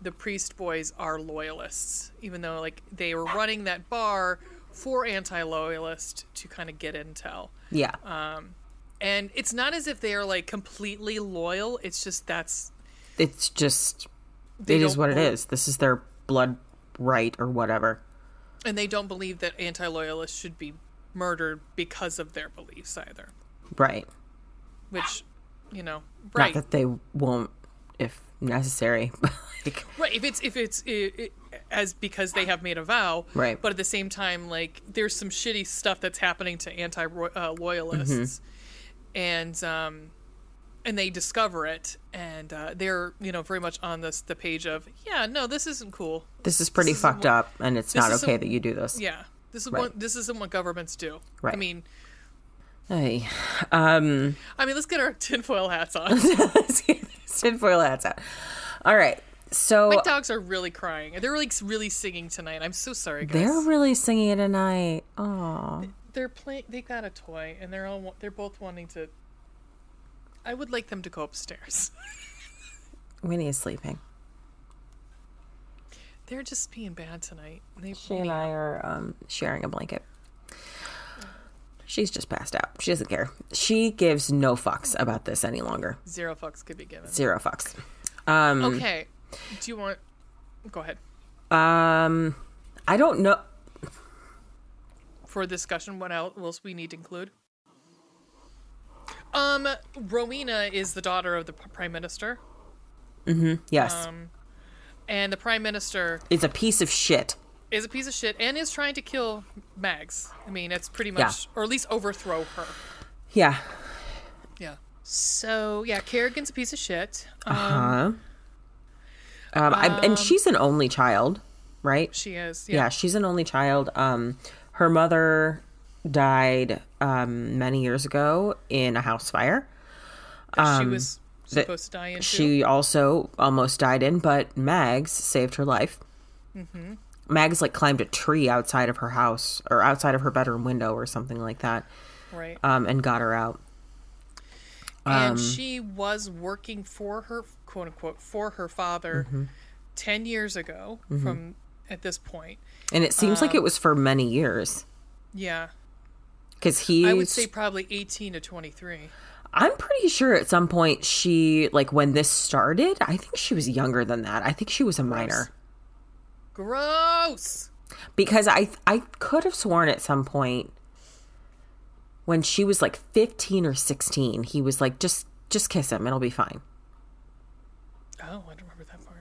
the priest boys are loyalists, even though like they were running that bar for anti-loyalist to kind of get intel. Yeah, um, And it's not as if they are like completely loyal. It's just that's it's just it is what it bel- This is their blood right or whatever. And they don't believe that anti loyalists should be murdered because of their beliefs either. Right. Which, you know, right. Not that they won't if necessary. like, right. If it's, if it's, i i as because they have made a vow. Right. But at the same time, like, there's some shitty stuff that's happening to anti uh, loyalists. And, um, and they discover it and uh, they're you know very much on this the page of yeah no this isn't cool this is pretty This fucked what- up, and it's not okay that you do this. yeah this is Right. what this isn't what governments do Right. i mean Hey. Um, i mean let's get our tinfoil hats on tinfoil hats out. All right. So My dogs are really crying. They're like really singing tonight. I'm so sorry, guys. they're really singing it tonight. Oh, they're playing. They got a toy, and they're all. They're both wanting to. I would like them to go upstairs. Winnie is sleeping. They're just being bad tonight. They, She and I are um, sharing a blanket. She's just passed out. She doesn't care. She gives no fucks about this any longer. zero fucks could be given. Zero fucks. Um, Okay. Do you want? Go ahead um, I don't know. For discussion. What else we need to include? Um, Rowena is the daughter of the prime minister, Mm-hmm. Yes, Um, and the prime minister is a piece of shit. is a piece of shit and is trying to kill Mags. I mean, it's pretty much, or at least overthrow her. Yeah. Yeah. So yeah, Kerrigan's a piece of shit. Um, Huh. Um, I, and she's an only child, right? she is. yeah. Yeah. she's an only child um her mother died um many years ago in a house fire that she was supposed to die in. too. um, she also almost died in but mags saved her life mm-hmm. mags like climbed a tree outside of her house or outside of her bedroom window or something like that right. um and got her out and um, she was working for her quote unquote for her father Mm-hmm. 10 years ago from at this point. and it seems Um, like it was for many years Yeah. because he I would say probably 18 to 23. I'm pretty sure at some point she like when this started, I think she was younger than that. I think she was a minor. Gross. Because I I could have sworn at some point when she was like 15 or 16, he was like just just kiss him, it'll be fine. Oh, I don't remember that part.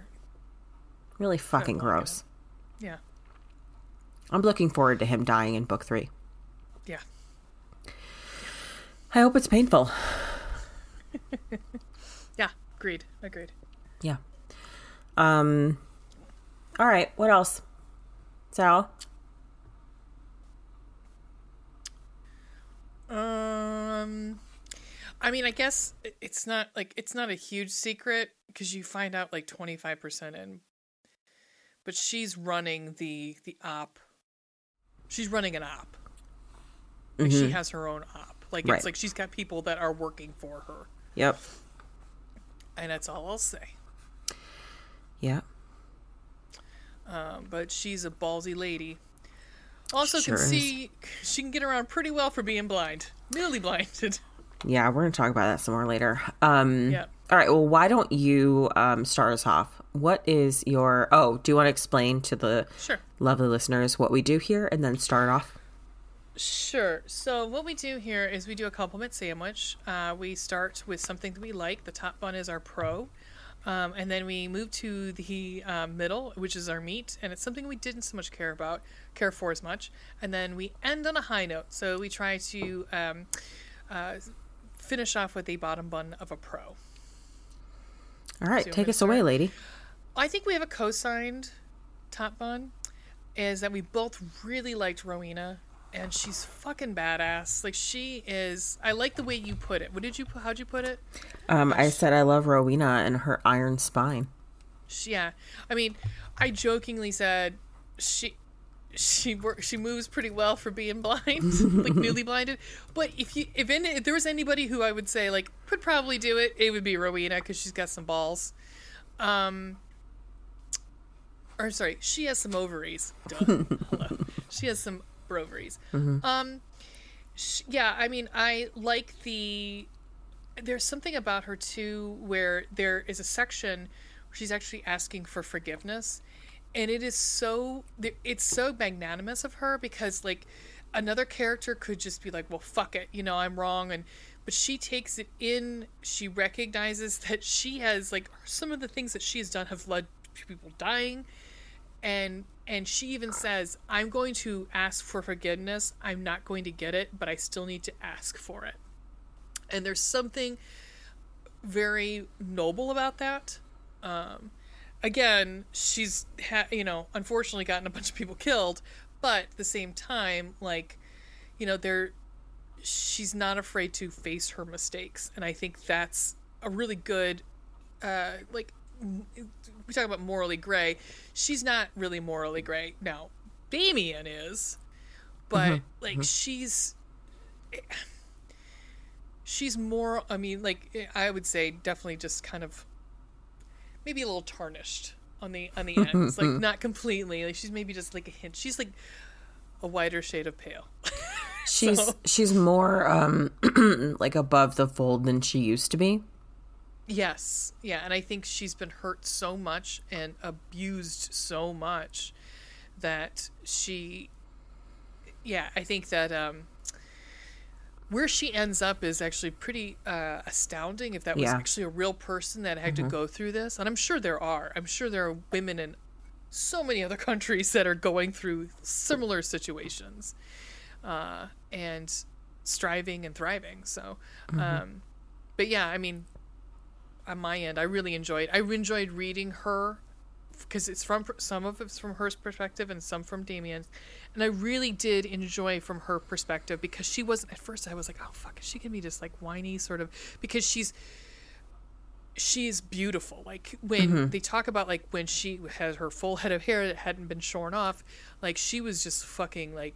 Really fucking gross. Yeah. I'm looking forward to him dying in book three. Yeah. I hope it's painful. Yeah. Agreed. Agreed. Yeah. Um. All right. What else? Sal. Um, I mean, I guess it's not like it's not a huge secret because you find out like twenty five percent in, but she's running the the op. She's running an op. Like she has her own op. Like Right. it's like she's got people that are working for her, Yep. and that's all I'll say. Yeah. Um, but she's a ballsy lady. Also, Sure can is. see she can get around pretty well for being blind, newly blinded. Yeah, we're gonna talk about that some more later. Um. Yeah. All right. Well, why don't you um start us off? What is your? Oh, do you want to explain to the Sure. lovely listeners what we do here, and then start off? Sure. So what we do here is we do a compliment sandwich. Uh, we start with something that we like. The top bun is our pro, um, and then we move to the uh, middle, which is our meat, and it's something we didn't so much care about, care for as much. And then we end on a high note. So we try to um, uh, finish off with a bottom bun of a pro. All right, So take us to away, lady. I think we have a co-signed top bun. Is that we both really liked Rowena, and she's fucking badass. Like she is. I like the way you put it. What did you? put? How'd you put it? Um, I said I love Rowena and her iron spine. She, yeah. I mean, I jokingly said she. She wor- she moves pretty well for being blind, like newly blinded. But if you if any, if there was anybody who I would say like could probably do it, it would be Rowena because she's got some balls. Um, or sorry, she has some ovaries. Duh. Hello. She has some ovaries. Um, sh- yeah, I mean, I like the. There's something about her too, where there is a section where she's actually asking for forgiveness, and it is so. It's so magnanimous of her because like another character could just be like, "Well, fuck it, you know, I'm wrong," and but she takes it in. She recognizes that she has like some of the things that she has done have led people dying and and she even says i'm going to ask for forgiveness. I'm not going to get it but i still need to ask for it. And there's something very noble about that. Um again she's ha- you know unfortunately gotten a bunch of people killed but at the same time like you know there she's not afraid to face her mistakes. And i think that's a really good uh like we talk about morally gray. She's not really morally gray. Now damien is but like she's she's more i mean like i would say definitely just kind of maybe a little tarnished on the on the ends like not completely. Like she's maybe just like a hint. She's like a wider shade of pale. She's So- she's more um like above the fold than she used to be. Yes. Yeah, and I think she's been hurt so much and abused so much that she yeah, I think that um where she ends up is actually pretty uh, astounding if that was Yeah. actually a real person that had to go through this. And I'm sure there are. I'm sure there are women in so many other countries that are going through similar situations uh, and striving and thriving. So, um, but yeah, I mean, on my end, I really enjoyed. I enjoyed reading her because it's from some of it's from her perspective and some from Damien's, and I really did enjoy from her perspective because she wasn't at first. I was like, oh fuck, is she gonna be just like whiny sort of because she's she's beautiful. Like when mm-hmm. they talk about like when she had her full head of hair that hadn't been shorn off, like she was just fucking like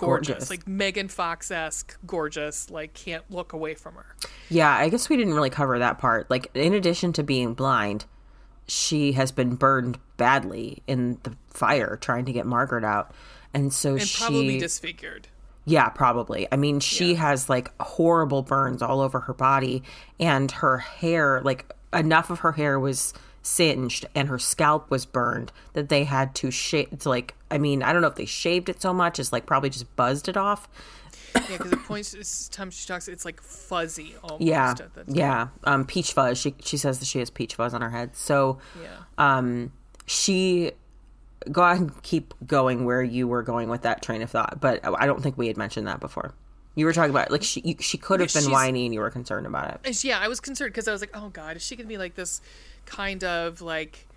gorgeous, Gorgeous. like Megan Fox esque gorgeous. Like can't look away from her. Yeah, I guess we didn't really cover that part. Like in addition to being blind, she has been burned badly in the fire trying to get Margaret out. And so And she probably disfigured. Yeah, probably. I mean, she Yeah. has like horrible burns all over her body, and her hair, like enough of her hair was singed and her scalp was burned that they had to shave. Like, I mean, I don't know if they shaved it so much it's like probably just buzzed it off. Yeah, because it points. This time she talks, it's like fuzzy almost. Yeah, yeah. Um, peach fuzz. She she says that she has peach fuzz on her head. So, yeah. um, she go ahead and keep going where you were going with that train of thought, but I don't think we had mentioned that before. You were talking about like she you, she could have been whiny and you were concerned about it. Yeah, I was concerned because I was like, oh god, is she gonna be like this kind of like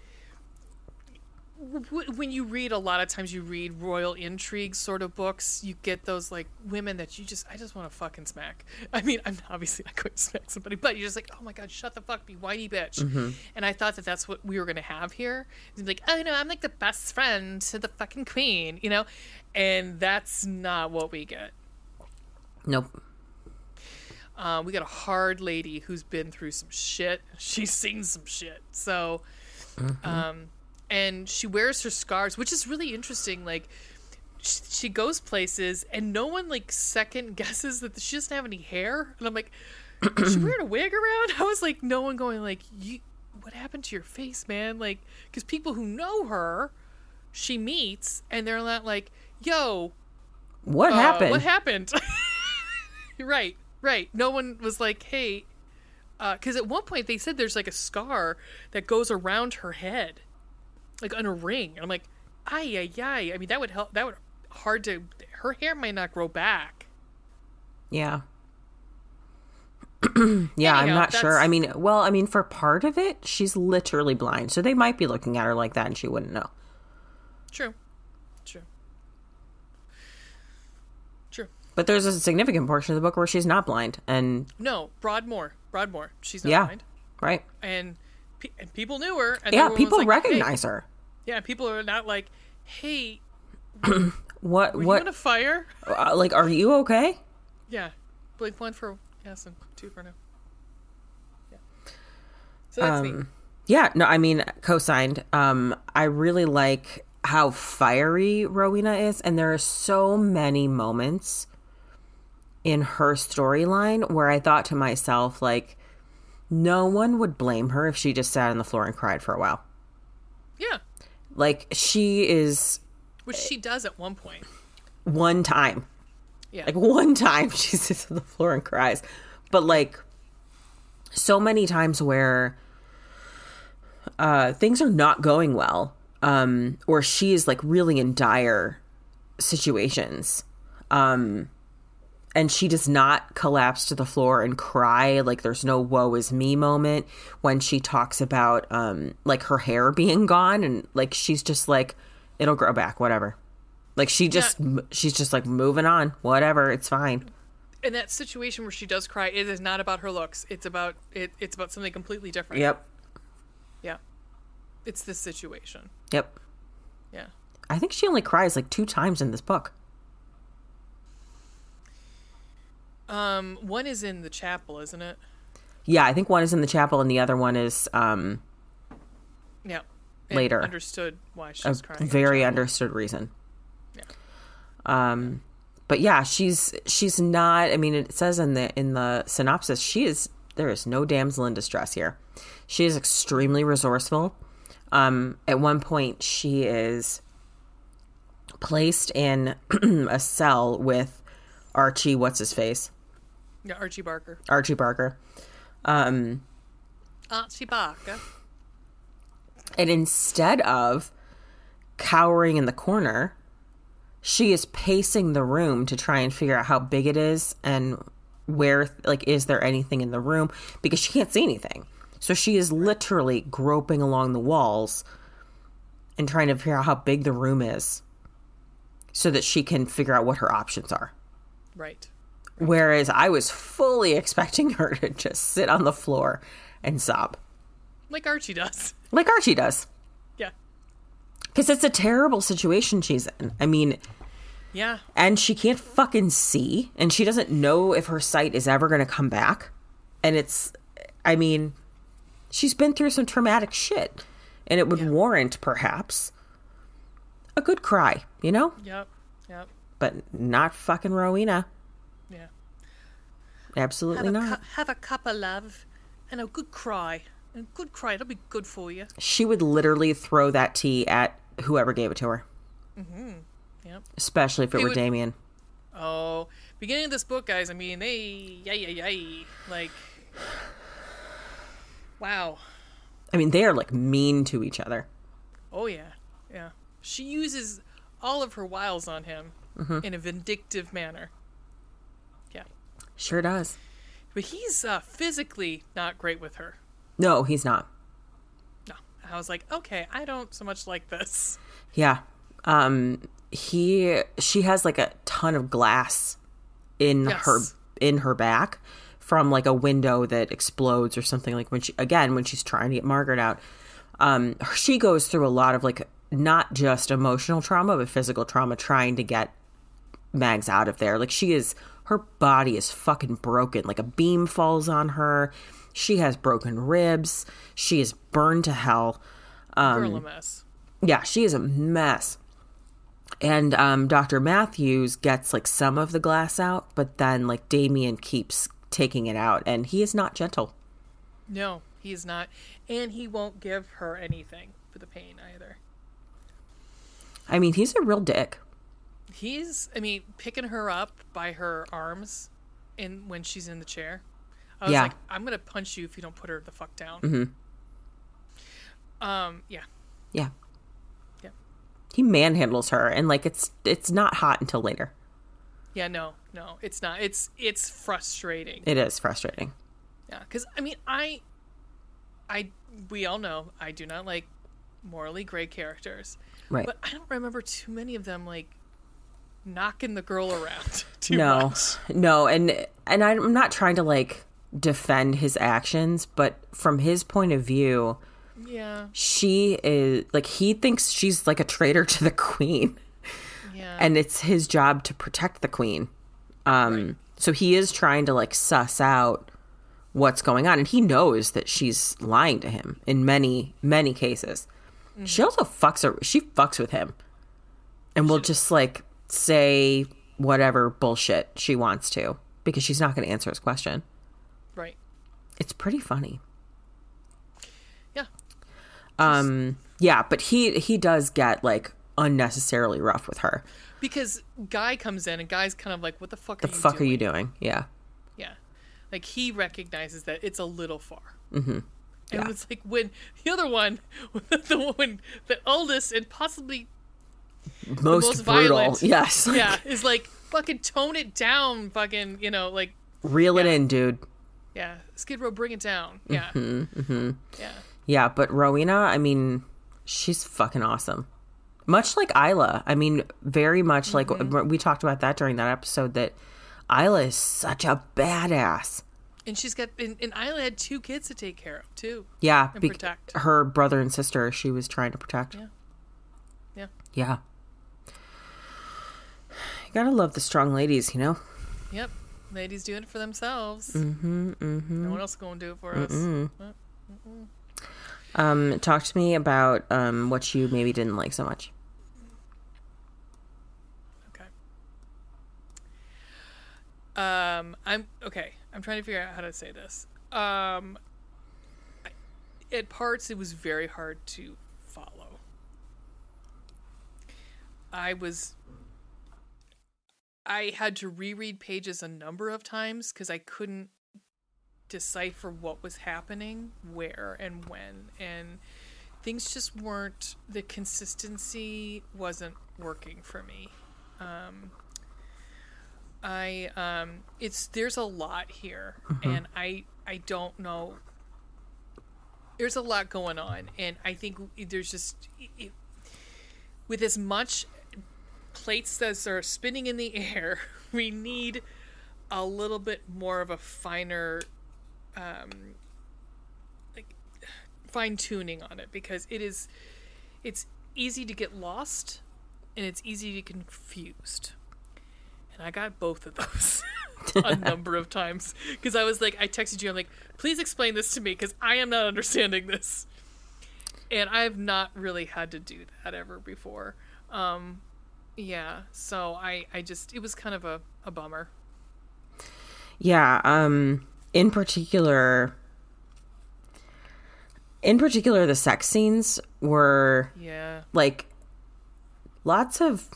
w- when you read a lot of times you read royal intrigue sort of books you get those like women that you just i just want to fucking smack. I mean i'm obviously not going to smack somebody but you're just like oh my god shut the fuck be whiny bitch. Mm-hmm. And i thought that that's what we were going to have here. It's like oh no i'm like the best friend to the fucking queen you know? And that's not what we get. Nope. Uh, we got a hard lady who's been through some shit. She's seen some shit. So, um, and she wears her scars, which is really interesting. Like, sh- she goes places, and no one like second guesses that she doesn't have any hair. And I'm like, is she wearing a wig around? I was like, no one going like, you, what happened to your face, man? Like, because people who know her, she meets, and they're not like, yo, What uh, happened? What happened? right, right. No one was like, "Hey," uh, because at one point they said there's like a scar that goes around her head, like on a ring. And I'm like, "Ay, ay, ay." I mean, that would help. That would hard to. Her hair might not grow back. Yeah. yeah, I'm Anyhow, not sure. I mean, well, I mean, for part of it, she's literally blind. So they might be looking at her like that and she wouldn't know. True, true, true. But there's a significant portion of the book where she's not blind. And No, Broadmoor, Broadmoor. She's not yeah, blind, right. and, pe- and people knew her. And Yeah, people like, "Hey." recognize her. Yeah, people are not like, "Hey, What, were you what, in a fire?" uh, like, are you okay? Yeah, blink one for yes and two for no. Yeah. So that's me. Um, yeah, no, I mean, co-signed. Um, I really like how fiery Rowena is, and there are so many moments in her storyline where I thought to myself, like, no one would blame her if she just sat on the floor and cried for a while. Yeah, Like, she is which she does at one point. one time, Yeah, like one time she sits on the floor and cries, but like so many times where uh, things are not going well, um, or she is like really in dire situations, um, and she does not collapse to the floor and cry. Like there's no "woe is me" moment when she talks about um, like her hair being gone, and like she's just like, "It'll grow back, whatever." Like she just, she's just like moving on, whatever, it's fine. in that situation where she does cry, it is not about her looks. It's about it. It's about something completely different. Yep, Yeah, it's this situation. yep. Yeah. I think she only cries like two times in this book. Um, one is in the chapel, isn't it? Yeah, I think one is in the chapel and the other one is um, Yeah. Later. understood why a she's crying. very understood reason. Yeah. Um, but yeah, she's she's not. I mean, it says in the in the synopsis, she is there is no damsel in distress here. She is extremely resourceful. Um, at one point, she is placed in a cell with Archie. What's his face? Yeah, Archie Barker. Archie Barker. Um, Archie Barker. And instead of cowering in the corner, she is pacing the room to try and figure out how big it is and where, like, is there anything in the room because she can't see anything. So she is literally groping along the walls and trying to figure out how big the room is so that she can figure out what her options are. Right. Whereas I was fully expecting her to just sit on the floor and sob, Like Archie does. like Archie does. Yeah. Because it's a terrible situation she's in. I mean, Yeah. and she can't fucking see, and she doesn't know if her sight is ever going to come back. And it's, I mean, she's been through some traumatic shit, and it would warrant perhaps a good cry, you know? Yep. Yep. But not fucking Rowena. Yeah. Absolutely Have not. cu- have a cup of love and a good cry. A good cry. It'll be good for you. She would literally throw that tea at whoever gave it to her, Mm-hmm. Yep. especially if it, were would- Damien. Oh, beginning of this book, guys. I mean, they, yay, yay, yay. Like, wow. I mean, they are like mean to each other. Oh yeah, yeah. She uses all of her wiles on him in a vindictive manner. Sure does. but he's uh, physically not great with her. No, he's not. No, I was like, okay, I don't so much like this. Yeah. Um he she has like a ton of glass in Yes. her in her back from like a window that explodes or something like when she again when she's trying to get Margaret out. Um she goes through a lot of like not just emotional trauma but physical trauma trying to get Mags out of there. Like she is her body is fucking broken. Like a beam falls on her. She has broken ribs. She is burned to hell. Girl a mess. Yeah, she is a mess. And um, Dr. Matthews gets like some of the glass out, but then like Damien keeps taking it out, and he is not gentle. No, he's not, and he won't give her anything for the pain either. I mean, he's a real dick. He's, I mean, picking her up by her arms, and when she's in the chair. I was Yeah. like, I'm gonna punch you if you don't put her the fuck down. Mm-hmm. Um, yeah, Yeah, yeah, he manhandles her, and like it's it's not hot until later. yeah. No, no, it's not. It's it's frustrating. It is frustrating. Yeah, because I mean, I, I, we all know I do not like morally gray characters, Right. but I don't remember too many of them like knocking the girl around no, much. no, and and I'm not trying to like defend his actions, but from his point of view, Yeah, she is like he thinks she's like a traitor to the queen. yeah, and it's his job to protect the queen. Um, so he is trying to like suss out what's going on, and he knows that she's lying to him in many, many cases. She also fucks her. She fucks with him, and will just like say whatever bullshit she wants to because she's not going to answer his question. right. It's pretty funny. Yeah, Um, yeah, but he he does get like unnecessarily rough with her. because guy comes in and guy's kind of like, "What the fuck? The are you fuck doing? are you doing? Yeah. Yeah, like he recognizes that it's a little far. Mm-hmm. And Yeah. it's like when the other one, the one, the oldest and possibly Most, most brutal. violent. Yes. yeah, is like fucking tone it down, fucking you know, like Reel it in, dude. yeah, Skid Row, bring it down. Yeah, Mm-hmm, yeah, Yeah, but Rowena, I mean, she's fucking awesome. Much like Isla. I mean, very much like we talked about that during that episode that Isla is such a badass. and she's got and, and Isla had two kids to take care of too. Yeah, And bec- protect. her brother and sister she was trying to protect. Yeah, yeah, Yeah. Gotta love the strong ladies, you know? yep. Ladies doing it for themselves. Mm-hmm, mm-hmm. No one else going to do it for us. Um, talk to me about um what you maybe didn't like so much. Okay. Um, I'm okay. I'm trying to figure out how to say this. Um, I, at parts, it was very hard to follow. I was. I had to reread pages a number of times because I couldn't decipher what was happening, where, and when, and things just weren't. The consistency wasn't working for me. Um, I um, it's there's a lot here, and I I don't know. There's a lot going on, and I think there's just it, with as much plates that are spinning in the air, we need a little bit more of a finer, um, like fine tuning on it because it is, it's easy to get lost, and it's easy to get confused, and I got both of those. a number of times because I was like, I texted you, I'm like, please explain this to me because I am not understanding this, and I've not really had to do that ever before. Um, yeah, so I, I just, it was kind of a, a bummer. Yeah, um in particular in particular the sex scenes were Yeah, like lots of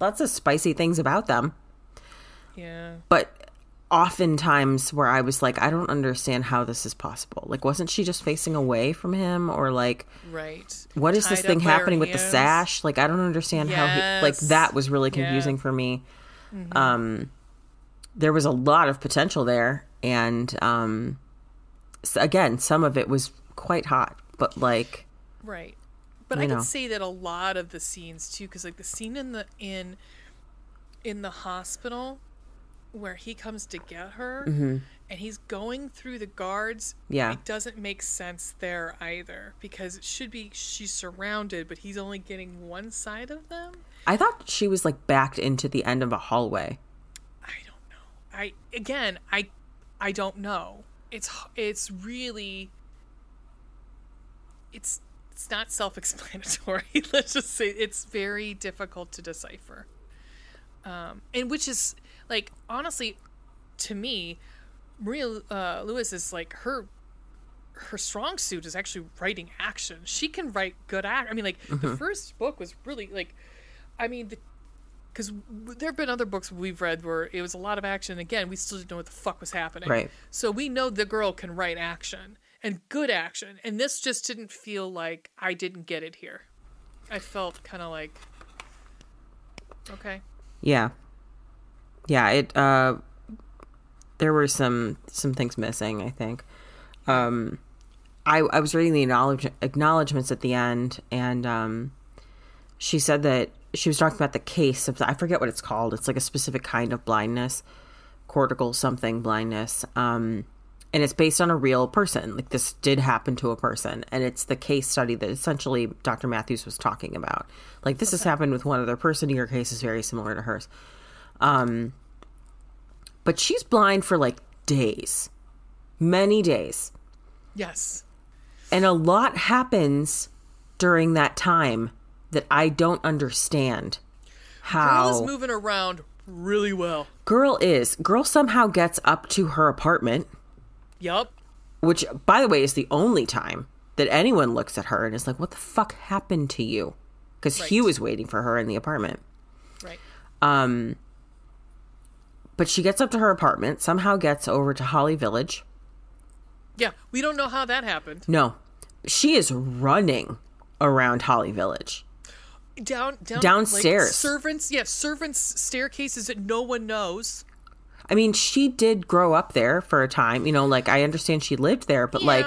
lots of spicy things about them. Yeah, but oftentimes where I was like, I don't understand how this is possible. Like, wasn't she just facing away from him, or like, Right. what is this thing up by her happening with the sash? Like, I don't understand how he like that was really Yeah. Mm-hmm. confusing for me. Um, there was a lot of potential there, and um, again, some of it was quite hot, but like, Right. But I know. could say that a lot of the scenes too, because like the scene in the in in the hospital where he comes to get her and he's going through the guards. Mm-hmm. Yeah. It doesn't make sense there either because it should be she's surrounded, but he's only getting one side of them. I thought she was like backed into the end of a hallway. I don't know. I again, I I don't know. It's it's really it's it's not self-explanatory. Let's just say it's very difficult to decipher. Um, and which is like honestly, to me, Maria uh, Luis is like her her strong suit is actually writing action. She can write good act. I mean, like the first book was really like, I mean, the because there have been other books we've read where it was a lot of action. Again, we still didn't know what the fuck was happening. Right. So we know the girl can write action and good action, and this just didn't feel like I didn't get it here. I felt kind of like, okay, Yeah. Yeah, it uh there were some some things missing, I think. Um I I was reading the acknowledge, acknowledgments at the end and um she said that she was talking about the case of I forget what it's called. It's like a specific kind of blindness, cortical something blindness. Um and it's based on a real person. Like this did happen to a person, and it's the case study that essentially Dr. Matthews was talking about. Like this has happened with one other person. Your case is very similar to hers. Um, but she's blind for like days, many days, yes, and a lot happens during that time that I don't understand. How girl is moving around really well. girl is girl somehow gets up to her apartment Yup. which by the way is the only time that anyone looks at her and is like what the fuck happened to you because hugh Right. is waiting for her in the apartment Right. um but she gets up to her apartment somehow gets over to holly village Yeah, we don't know how that happened. no she is running around holly village Down, down Downstairs. Like servants, yeah, servants' staircases that no one knows. i mean she did grow up there for a time you know like i understand she lived there but like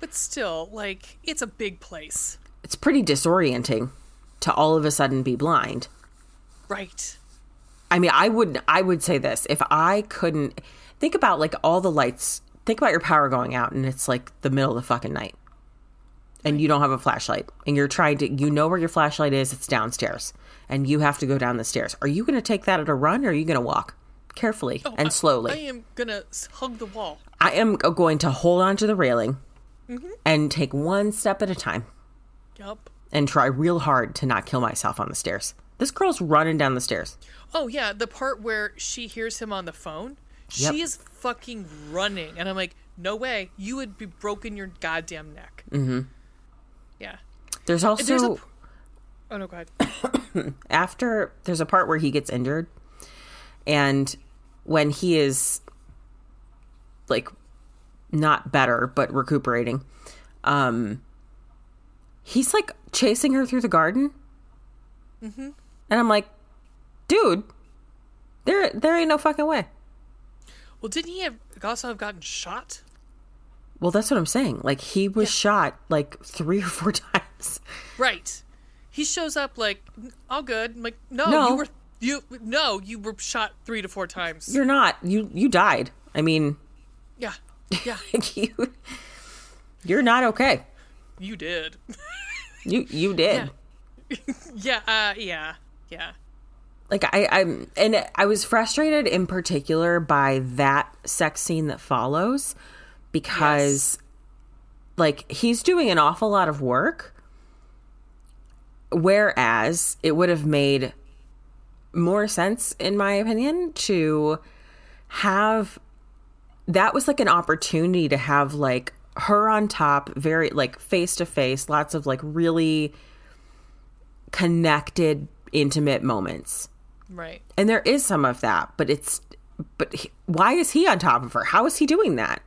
but still, like it's a big place, it's pretty disorienting to all of a sudden be blind right? I mean, I would I would say this. If I couldn't think about like all the lights, think about your power going out and it's like the middle of the fucking night. And you don't have a flashlight and you're trying to you know where your flashlight is, it's downstairs. And you have to go down the stairs. Are you going to take that at a run or are you going to walk carefully and I slowly? I am gonna hug the wall. I am going to hold on to the railing mm-hmm. and take one step at a time Yup. and try real hard to not kill myself on the stairs. This girl's running down the stairs. Oh yeah, the part where she hears him on the phone, Yep. she is fucking running, and I'm like, no way, you would be broken your goddamn neck. Mm-hmm. Yeah. There's also There's a. Oh no, go ahead. after there's a part where he gets injured and when he is like not better but recuperating um he's like chasing her through the garden mm-hmm. And i'm like dude there there ain't no fucking way Well, didn't he have also have gotten shot? well that's what i'm saying like he was shot like three or four times Right. He shows up like all good. I'm like, no, No. you were you no, you were shot three to four times. you're not you you died i mean yeah, yeah, you you're not okay you did. you you did yeah, uh, yeah, yeah. like I, I'm, and I was frustrated in particular by that sex scene that follows because, like, he's doing an awful lot of work, whereas it would have made more sense, in my opinion, to have that was like an opportunity to have like her on top, very like face to face, lots of like really connected, intimate moments Right. and there is some of that but it's but he, why is he on top of her? How is he doing that?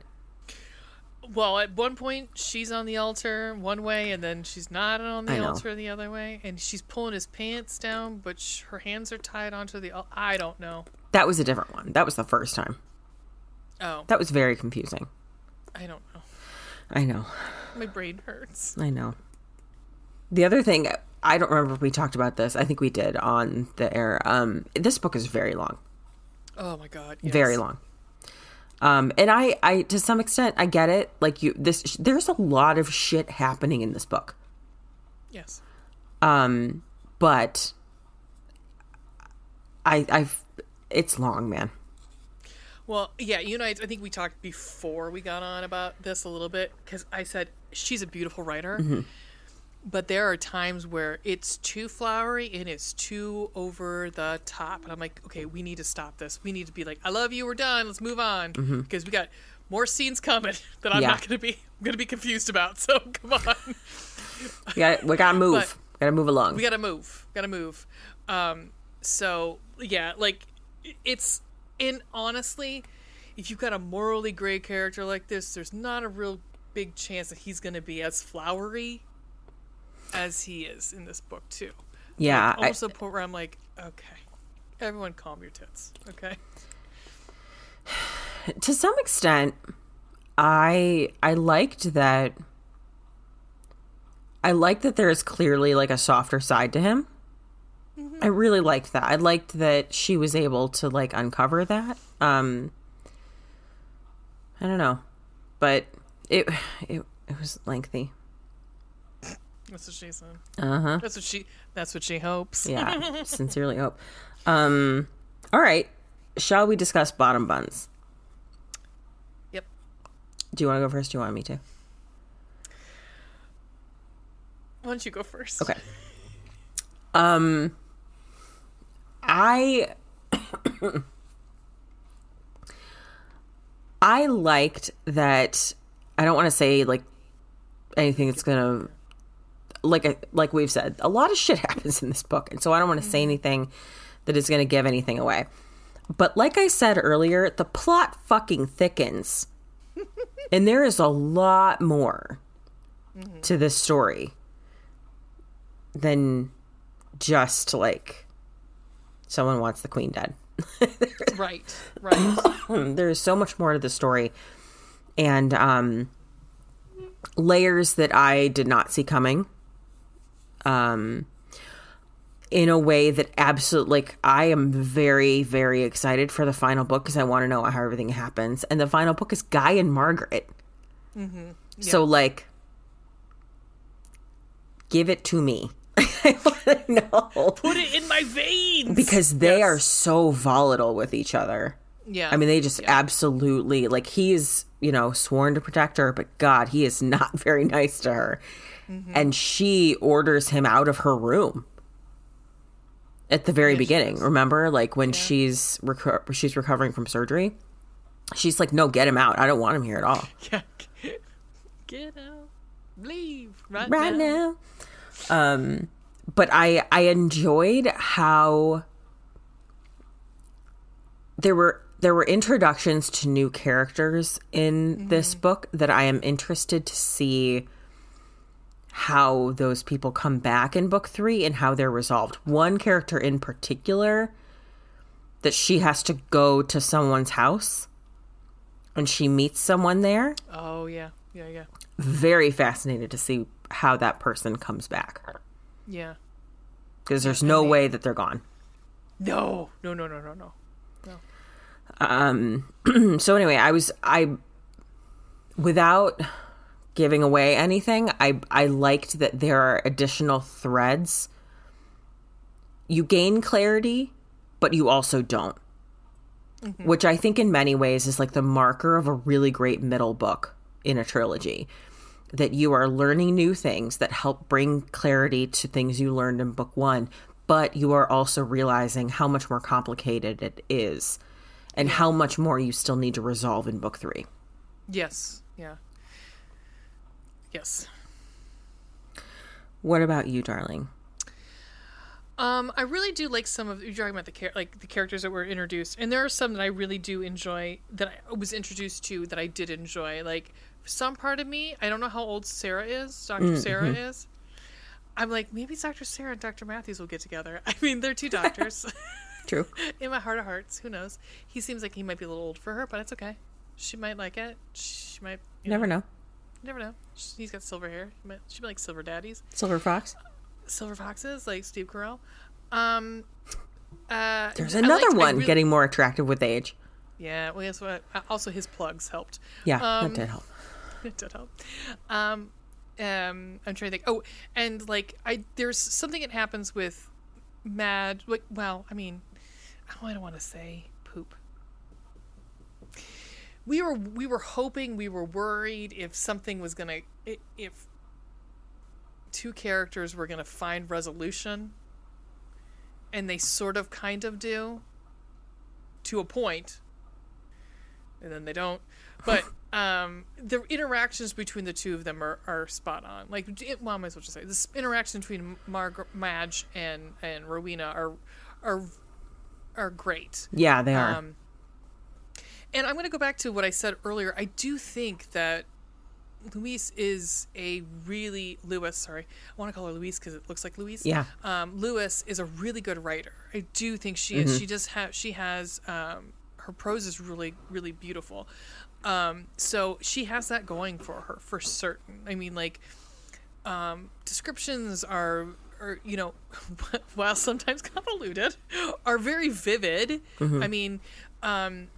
Well, at one point she's on the altar one way, and then she's not on the altar the other way, and she's pulling his pants down, but sh- her hands are tied onto the. al- I don't know. That was a different one. That was the first time. Oh, That was very confusing. I don't know. I know. My brain hurts. I know. The other thing, I don't remember if we talked about this. I think we did on the air. Um, this book is very long, Oh my god. yes. very long. Um, and I, I to some extent, I get it. Like you, this, there's a lot of shit happening in this book. Yes. Um, but I, I've, it's long, man. Well, yeah, you and I, I think we talked before we got on about this a little bit because I said she's a beautiful writer, Mm-hmm. But there are times where it's too flowery and it's too over the top, and I'm like, okay, we need to stop this. We need to be like, I love you, we're done, let's move on because we got more scenes coming that I'm Mm-hmm. Yeah. not gonna be, I'm gonna be confused about. So come on, We got, we gotta move. But- gotta move along. we gotta move, gotta move. Um, so yeah, like it's in honestly, if you've got a morally gray character like this, there's not a real big chance that he's gonna be as flowery as he is in this book too. yeah, I- Almost to the point where I'm like, okay, everyone, calm your tits, okay? to some extent i i liked that i liked that there is clearly like a softer side to him. I really liked that. I liked that she was able to like uncover that. Um i don't know but it it, it was lengthy That's what she said. uh-huh That's what she. That's what she hopes. yeah sincerely hope um all right shall we discuss bottom buns Yep. do you want to go first do you want me to Why don't you go first? Okay. Um I I liked that I don't want to say like anything that's going to like I- like we've said, a lot of shit happens in this book, and so I don't want to say anything that is going to give anything away. But like I said earlier, the plot fucking thickens. and there is a lot more to this story than just like someone wants the queen dead. Right. Right. there is so much more to the story and um layers that I did not see coming. Um in a way that absolutely like I am very very excited for the final book because I want to know how everything happens and the final book is Guy and Margaret. Mm-hmm. So like give it to me. I want to know Put it in my veins. because they Yes. are so volatile with each other. Yeah. I mean, they just absolutely like he's you know sworn to protect her, but God, he is not very nice to her, and she orders him out of her room at the very beginning. Remember, like when she's reco- she's recovering from surgery, she's like, "No, get him out. I don't want him here at all Yeah. Get out. Leave right, right now. now." Um, but I I enjoyed how there were there were introductions to new characters in this book that I am interested to see how those people come back in book 3 and how they're resolved. One character in particular that she has to go to someone's house and she meets someone there. Oh yeah. Yeah. Yeah. Very fascinated to see how that person comes back Yeah. because there's no way that they're gone. No, no. No. No. No. No. No. um so anyway i was i without giving away anything i i liked that there are additional threads you gain clarity but you also don't mm-hmm. which i think in many ways is like the marker of a really great middle book in a trilogy that you are learning new things that help bring clarity to things you learned in book 1 but you are also realizing how much more complicated it is and how much more you still need to resolve in book three. Yes. Yeah. Yes. What about you, darling? Um, I really do like some of you're talking about the char- like the characters that were introduced, and there are some that I really do enjoy that I was introduced to that I did enjoy. Like some part of me, I don't know how old Sarah is, doctor Sarah is. I'm like maybe Dr. Sarah and Dr. Matthews will get together. I mean, they're two doctors. True. In my heart of hearts, who knows? He seems like he might be a little old for her, but it's okay. She might like it. She might. Never know. You never know. He's got silver hair. She might, she might like silver daddies Silver Fox. silver foxes like Steve Carell. Um, uh, There's another liked- one really- getting more attractive with age. Yeah, well, guess what? Uh, Also, his plugs helped. Yeah, Um, that did help. it did help. Um, um, I'm trying to think. Oh, and like I, there's something that happens with Mad. Like, well, I mean, oh, I don't want to say. We were we were hoping we were worried if something was gonna if two characters were gonna find resolution, and they sort of kind of do to a point, and then they don't. But um, the interactions between the two of them are, are spot on. Like, it, well, I might as well just say this interaction between Marg- Madge and and Rowena are are are great. Yeah, they are. Um, and I'm going to go back to what I said earlier. I do think that Luis is a really Lewis. Sorry, I want to call her Louise because it looks like Louise. Yeah. Um, Lewis is a really good writer. I do think she Mm-hmm. is. She just has. She has. Um, her prose is really really beautiful. Um, so she has that going for her for certain. I mean, like um, descriptions are, are you know, while sometimes convoluted, are very vivid. I mean, um,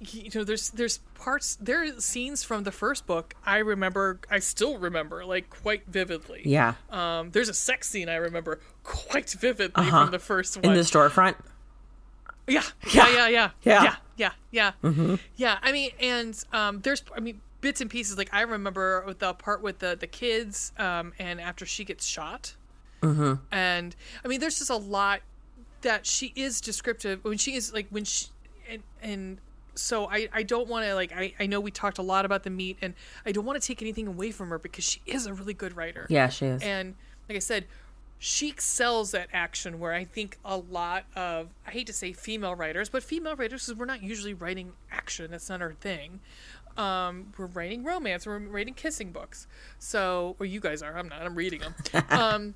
you know, there's there's parts there are scenes from the first book I remember, I still remember like quite vividly. yeah. Um, there's a sex scene I remember quite vividly Uh-huh. from the first one. In the storefront. Yeah, yeah, yeah, yeah, Yeah. yeah, yeah, yeah. Yeah, I mean, and um, there's, I mean, bits and pieces. Like I remember with the part with the the kids, um, and after she gets shot, mm-hmm. and I mean, there's just a lot that she is descriptive when she is like when she and and so I I don't want to like I I know we talked a lot about the meat, and I don't want to take anything away from her because she is a really good writer. Yeah, she is. And like I said, she excels at action where I think a lot of I hate to say female writers, but female writers because we're not usually writing action. That's not our thing. Um, we're writing romance. We're writing kissing books. So, or you guys are. I'm not. I'm reading them. um,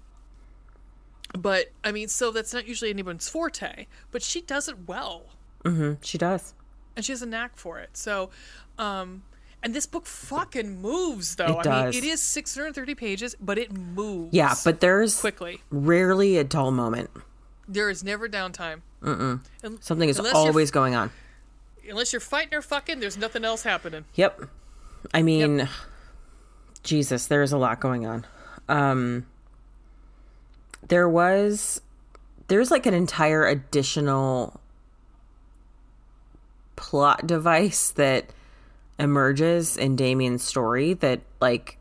but I mean, so that's not usually anyone's forte. But she does it well hmm She does. And she has a knack for it. So, um, and this book fucking moves though. It I does. mean, it is 630 pages, but it moves. Yeah, but there's quickly. rarely a dull moment. There is never downtime. Mm-mm. Something is always going on. Unless you're fighting or fucking, there's nothing else happening. Yep. I mean, Jesus, there's a lot going on. Um, there was, there's like an entire additional plot device that emerges in Damien's story that, like,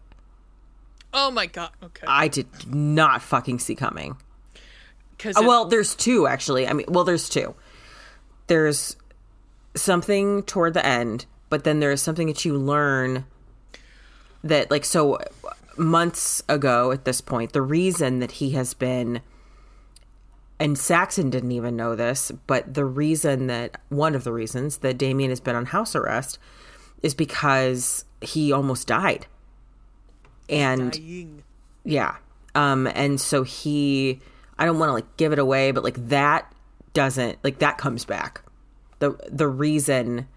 Oh my god. Okay. I did not fucking see coming. Because Uh, well, there's two actually. I mean, well, there's two. There's something toward the end, but then there's something that you learn that, like, so months ago at this point, the reason that he has been, and Saxon didn't even know this, but the reason that one of the reasons that Damien has been on house arrest is because he almost died. And dying. yeah. Um and so he I don't want to like give it away, but like that doesn't like that comes back. The the reason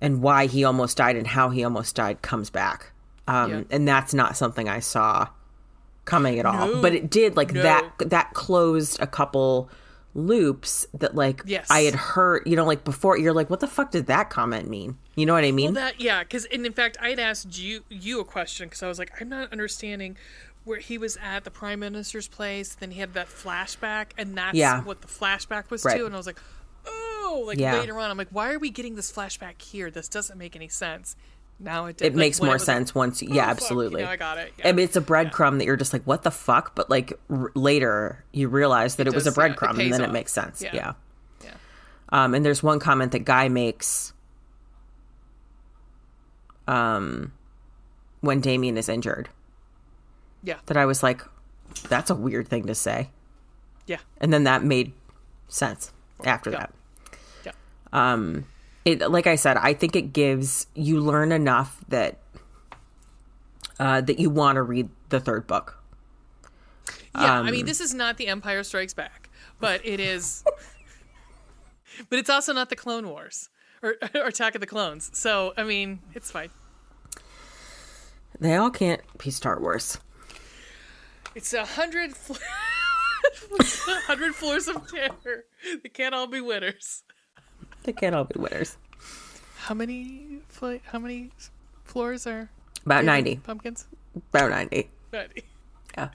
and why he almost died and how he almost died comes back. Um Yeah. and that's not something I saw coming at all. No. But it did like No. that that closed a couple loops that like Yes. I had heard, you know, like before you're like what the fuck did that comment mean? You know what I mean? Well, that yeah, because and in fact, I had asked you you a question because I was like, I'm not understanding where he was at the prime minister's place. Then he had that flashback, and that's Yeah. what the flashback was Right. to. And I was like, oh, like Yeah. later on, I'm like, why are we getting this flashback here? This doesn't make any sense. Now it did. it like, makes more sense like, once oh, yeah fuck, absolutely You know, I got it. I mean, it's a breadcrumb that you're just like, what the fuck? But like r- later, you realize that it, was a does, yeah, breadcrumb, and then it makes sense. Yeah. Yeah. Yeah. Um, and there's one comment that Guy makes, um, when Damien is injured, Yeah. that I was like, that's a weird thing to say. Yeah. And then that made sense after Yeah. that. Yeah. Um, it like I said, I think it gives you learn enough that uh, that you want to read the third book. Yeah, I Um, mean, this is not the Empire Strikes Back, but it is. but it's also not the Clone Wars or, or Attack of the Clones. So, I mean, it's fine. They all can't be Star Wars. It's a hundred, fl- hundred floors of terror. They can't all be winners. They can't all be winners. How many? Fl- how many floors are About ninety. pumpkins? About ninety. Ninety. Yeah.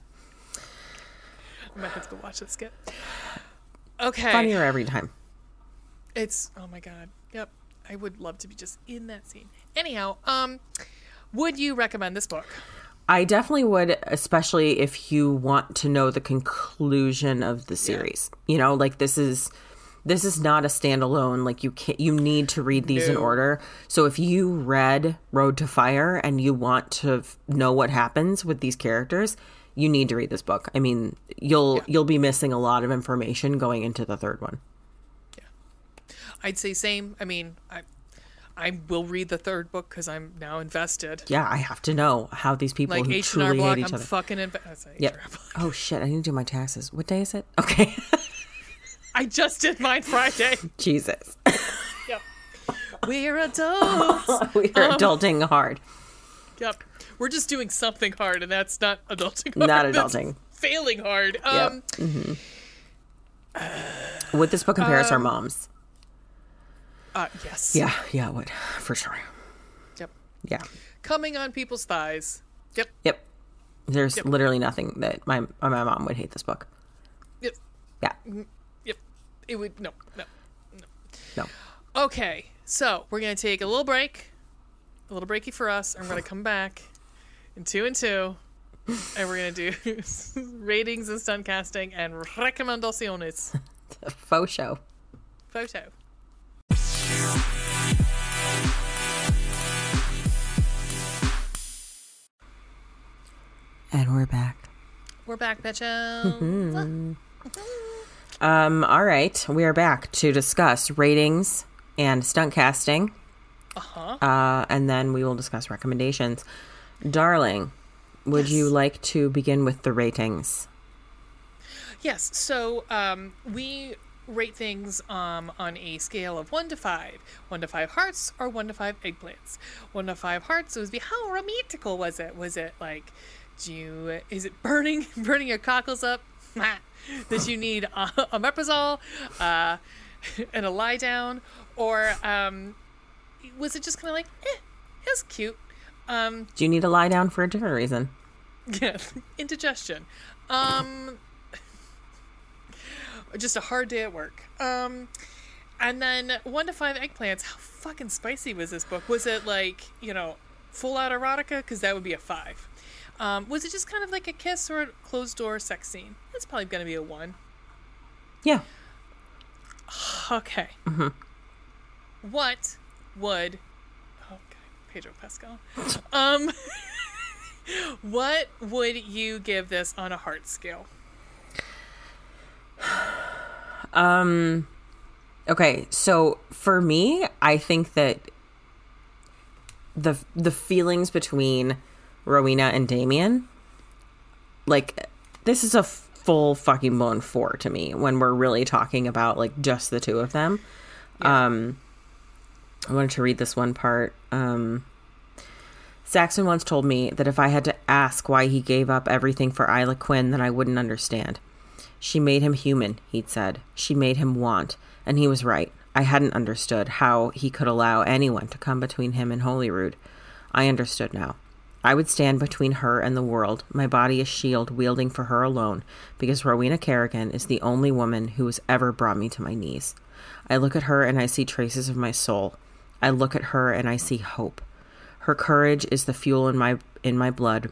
I might have to go watch this skit. Okay. Funnier every time. It's oh my god. Yep. I would love to be just in that scene. Anyhow, um would you recommend this book? I definitely would, especially if you want to know the conclusion of the series. You know, like this is this is not a standalone. Like you can you need to read these in order. So if you read Road to Fire and you want to f- know what happens with these characters, you need to read this book. I mean, you'll you'll be missing a lot of information going into the third one. yeah I'd say same. I mean, I I will read the third book because I'm now invested. Yeah, I have to know how these people Like who H and R truly Block, hate I'm each other. fucking invested. Yep. Oh shit! I need to do my taxes. What day is it? Okay. I just did mine Friday. Jesus. yep. We're adults. we are adulting hard. yep. We're just doing something hard, and that's not adulting. Hard. Not That's adulting. failing hard. Um, Would this book compare us to our Um, moms? uh, yes. Yeah, yeah, it would for sure. Yep. Yeah, Coming on people's thighs. Yep. yep. There's Yep. literally nothing that my my mom would hate this book. Yep. Yeah, Yep. It would no no. no. No. Okay, so we're gonna take a little break, a little breaky for us. and we're gonna come back in two and two, and we're gonna do ratings and stunt casting and recomendaciones. Faux show. Photo. And we're back. We're back, bitches. Um, all right, we are back to discuss ratings and stunt casting. Uh-huh. Uh, and then we will discuss recommendations. Darling, would you like to begin with the ratings? Yes. So um, we rate things um, on a scale of one to five. One to five hearts or one to five eggplants. One to five hearts it would be how romantical was it? Was it like, do you is it burning burning your cockles up? Did you need a, omeprazole uh, and a lie down, or um, was it just kind of like, eh, it was cute? Um, Do you need to lie down for a different reason? yeah, indigestion. Um, just a hard day at work. Um, and then one to five eggplants. How fucking spicy was this book? Was it like you know full out erotica? Because that would be a five. Um, was it just kind of like a kiss or a closed door sex scene? That's probably gonna be a one. Yeah. Okay. What would? Oh, God, Pedro Pascal. Um, what would you give this on a heart scale? Um okay, so for me, I think that the the feelings between Rowena and Damien like this is a full fucking blown 4 to me when we're really talking about like just the two of them. Um I wanted to read this one part. Um Saxon once told me that if I had to ask why he gave up everything for Isla Quinn, then I wouldn't understand. She made him human, he'd said. She made him want. And he was right. I hadn't understood how he could allow anyone to come between him and Holyrood. I understood now. I would stand between her and the world, my body a shield wielding for her alone, because Rowena Kerrigan is the only woman who has ever brought me to my knees. I look at her and I see traces of my soul. I look at her and I see hope. Her courage is the fuel in my in my blood,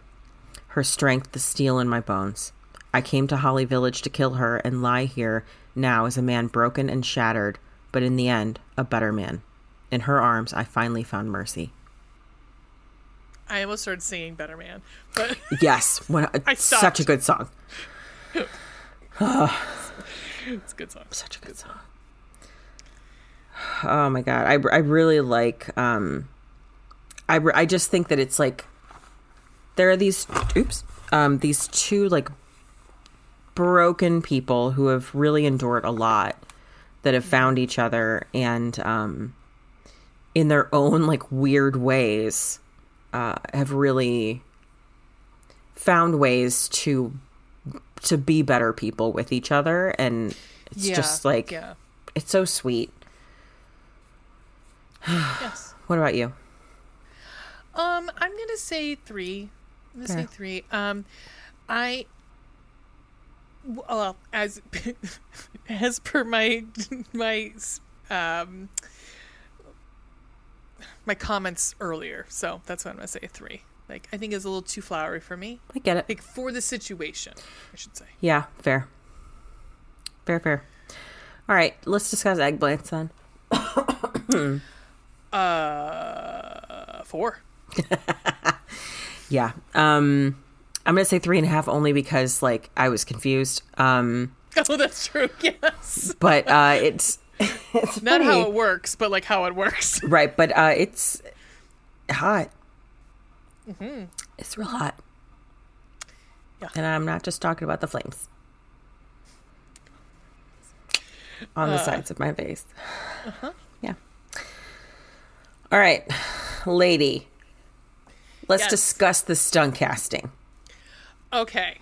her strength the steel in my bones. I came to Holly Village to kill her and lie here now as a man broken and shattered, but in the end, a better man. In her arms, I finally found mercy. I almost started singing Better Man, but Yes, what, I such a good song. it's a good song. Such a good song. Oh my god, I, I really like. Um, I I just think that it's like there are these oops um these two like broken people who have really endured a lot that have found each other and um in their own like weird ways uh have really found ways to to be better people with each other and it's Yeah, just like yeah, it's so sweet yes. what about you Um, I'm gonna say three. I'm gonna say three. Um, I well as as per my my um my comments earlier, so that's what I'm gonna say three. Like I think it's a little too flowery for me. i get it Like for the situation, I should say. Yeah, fair. Fair, fair. All right, let's discuss eggplants then. Uh, four. Yeah. Um I'm gonna say three and a half only because like I was confused. Um Oh, that's true. Yes. but uh it's it's Not funny. how it works, but like how it works. Right, but uh it's hot. Mm-hmm. It's real hot. Yeah. And I'm not just talking about the flames. On the uh. sides of my face. Uh-huh. Yeah. All right, lady. Let's Yes. discuss the stunt casting. Okay.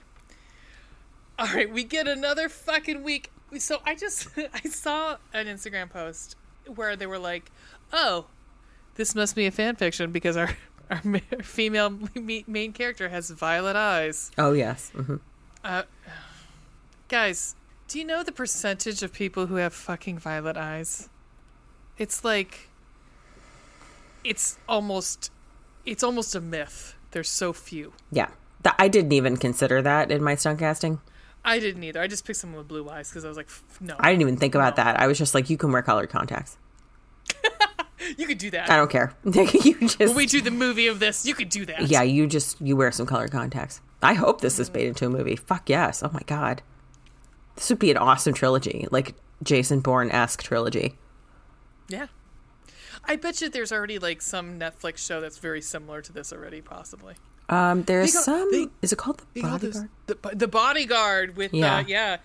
All right, we get another fucking week. So I just I saw an Instagram post where they were like, "Oh, this must be a fan fiction because our our female main character has violet eyes." Oh yes. hmm Uh, guys, do you know the percentage of people who have fucking violet eyes? It's like it's almost it's almost a myth. There's so few. Yeah. I didn't even consider that in my stunt casting. I didn't either. I just picked someone with blue eyes because I was like, no, I didn't even think about that. I was just like, you can wear colored contacts. you could do that. I don't care. you just when we do the movie of this, you could do that. Yeah, you just you wear some colored contacts. I hope this is made into a movie. Fuck yes. Oh my god. This would be an awesome trilogy, like Jason Bourne esque trilogy. Yeah. I bet you there's already like some Netflix show that's very similar to this already, possibly. Um, there's got- some. they- is it called the got those- Bodyguard? The, the bodyguard with Yeah. uh, yeah,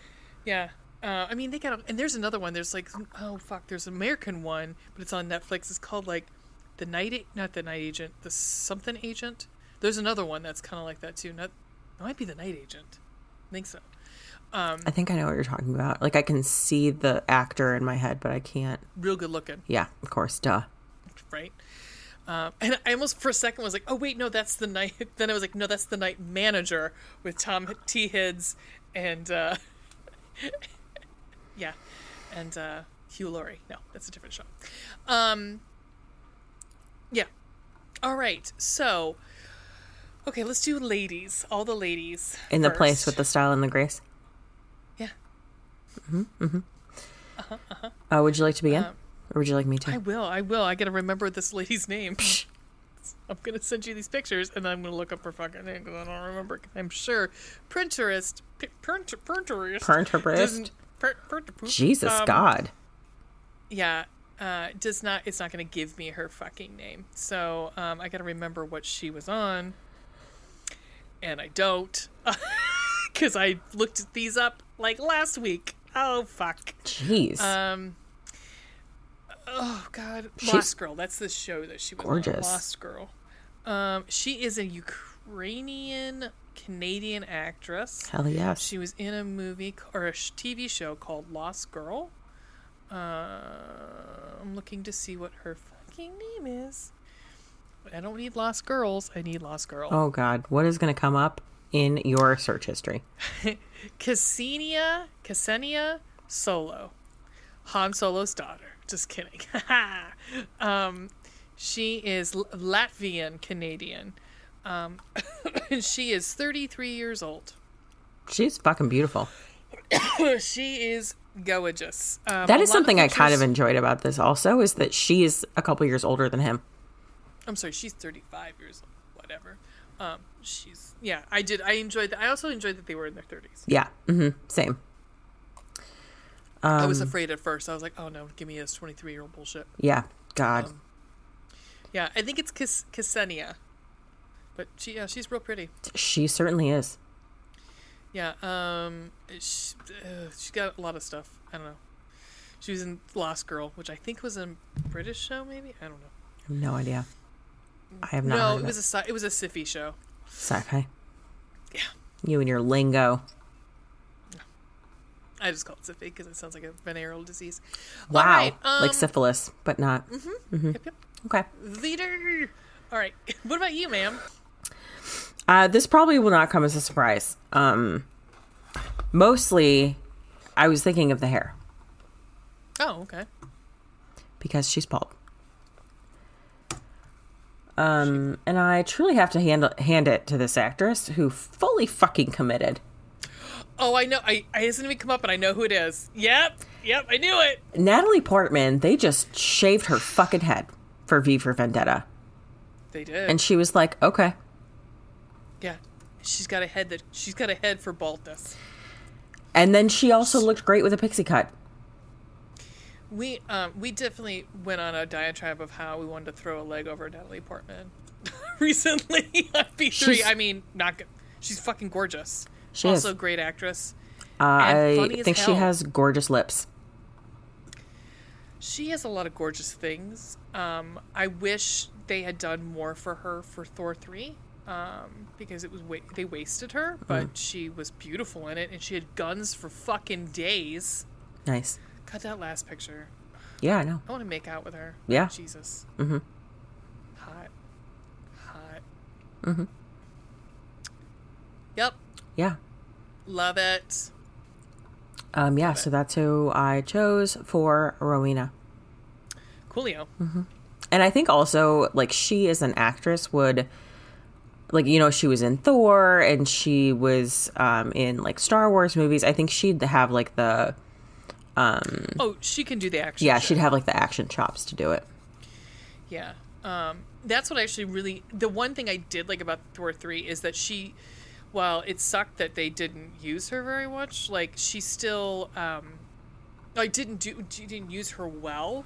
yeah. Uh, I mean, they got and there's another one. There's like oh fuck, there's an American one, but it's on Netflix. It's called like the night, not the night agent, the something agent. There's another one that's kind of like that too. Not, it might be the night agent. I think so. I think I know what you're talking about. Like I can see the actor in my head, but I can't. Real good looking. Yeah, of course, duh. right? Um, and I almost for a second was like, oh wait, no, that's the night. Then I was like, no, that's the night manager with Tom T. Hids and uh, yeah, and uh, Hugh Laurie. No, that's a different show. Um, yeah. All right. So, okay, let's do ladies. All the ladies In the place with the style and the grace. yeah. Uh, would you like to begin, or would you like me to? I will. I will. I gotta remember this lady's name. I'm gonna send you these pictures, and then I'm gonna look up her fucking name because I don't remember. I'm sure Pinterest, P- Pinter- Pinterest, Pinterest? doesn't- Per- Pinterest, Jesus um, God. Yeah, uh, does not. It's not gonna give me her fucking name. So um, I gotta remember what she was on, and I don't because I looked these up like last week. Oh fuck. Jeez. Um. Oh God, Lost Girl. That's the show that she was gorgeous. on. Lost Girl. Um, she is a Ukrainian Canadian actress. Hell yes. She was in a movie or a TV show called Lost Girl. Uh, I'm looking to see what her fucking name is. I don't need Lost Girls. I need Lost Girl. Oh God, what is going to come up in your search history? Cassinia, Ksenia Solo, Han Solo's daughter. Just kidding. um, she is Latvian Canadian. Um, and she is 33 years old. She's fucking beautiful. she is gorgeous. Um, That is something I kind of enjoyed about this. Also, is that she is a couple years older than him. I'm sorry, she's 35 years old. whatever. Um, she's yeah. I did. I enjoyed that. I also enjoyed that they were in their thirties. Yeah. hmm Same. I was Um, afraid at first. I was like, oh no, give me this twenty three year old bullshit. Yeah. God. Um, Yeah, I think it's Kis- Ksenia, but she yeah she's real pretty. she certainly is. Yeah, um, she, uh, she's got a lot of stuff. I don't know. She was in Lost Girl, which I think was a British show, maybe. I don't know. I have no idea. I have not no, it was a sci- it was a sci-fi show. sci-fi. Yeah, You and your lingo. I just call it sci-fi because it sounds like a venereal disease. Wow. Right, like um, syphilis, but not. Yep, yep. Okay. Leader. All right. What about you, ma'am? Uh, this probably will not come as a surprise. Um, mostly, I was thinking of the hair Oh, okay. because she's bald. Um, and I truly have to hand hand it to this actress who fully fucking committed. Oh, I know. I, I hasn't even come up, but I know who it is. Yep. Yep. I knew it. Natalie Portman, they just shaved her fucking head for V for Vendetta, They did. and she was like, "Okay." yeah. She's got a head that she's got a head for baldness. And then she also looked great with a pixie cut. We um we definitely went on a diatribe of how we wanted to throw a leg over Natalie Portman recently on B3. I mean, not good. She's fucking gorgeous. She also is. great actress. Uh, I think she has gorgeous lips. She has a lot of gorgeous things. Um, I wish they had done more for her for Thor three, um, because it was wa- they wasted her, but she was beautiful in it, and she had guns for fucking days. Nice. Cut that last picture. Yeah, I know. I want to make out with her. Yeah. Jesus. Mm-hmm. Hot. Hot. Mm-hmm. Yep. Yeah. Love it. Um, yeah, so that's who I chose for Rowena. Coolio. And I think also, like, she as an actress would, like, you know, she was in Thor and she was um, in, like, Star Wars movies. I think she'd have, like, the, Um, Oh, she can do the action. yeah, she'd have, like, the action chops to do it. Yeah. Um, that's what I actually really. The one thing I did like about Thor 3 is that she, while it sucked that they didn't use her very much, like, she still. Um, I didn't do. She didn't use her well.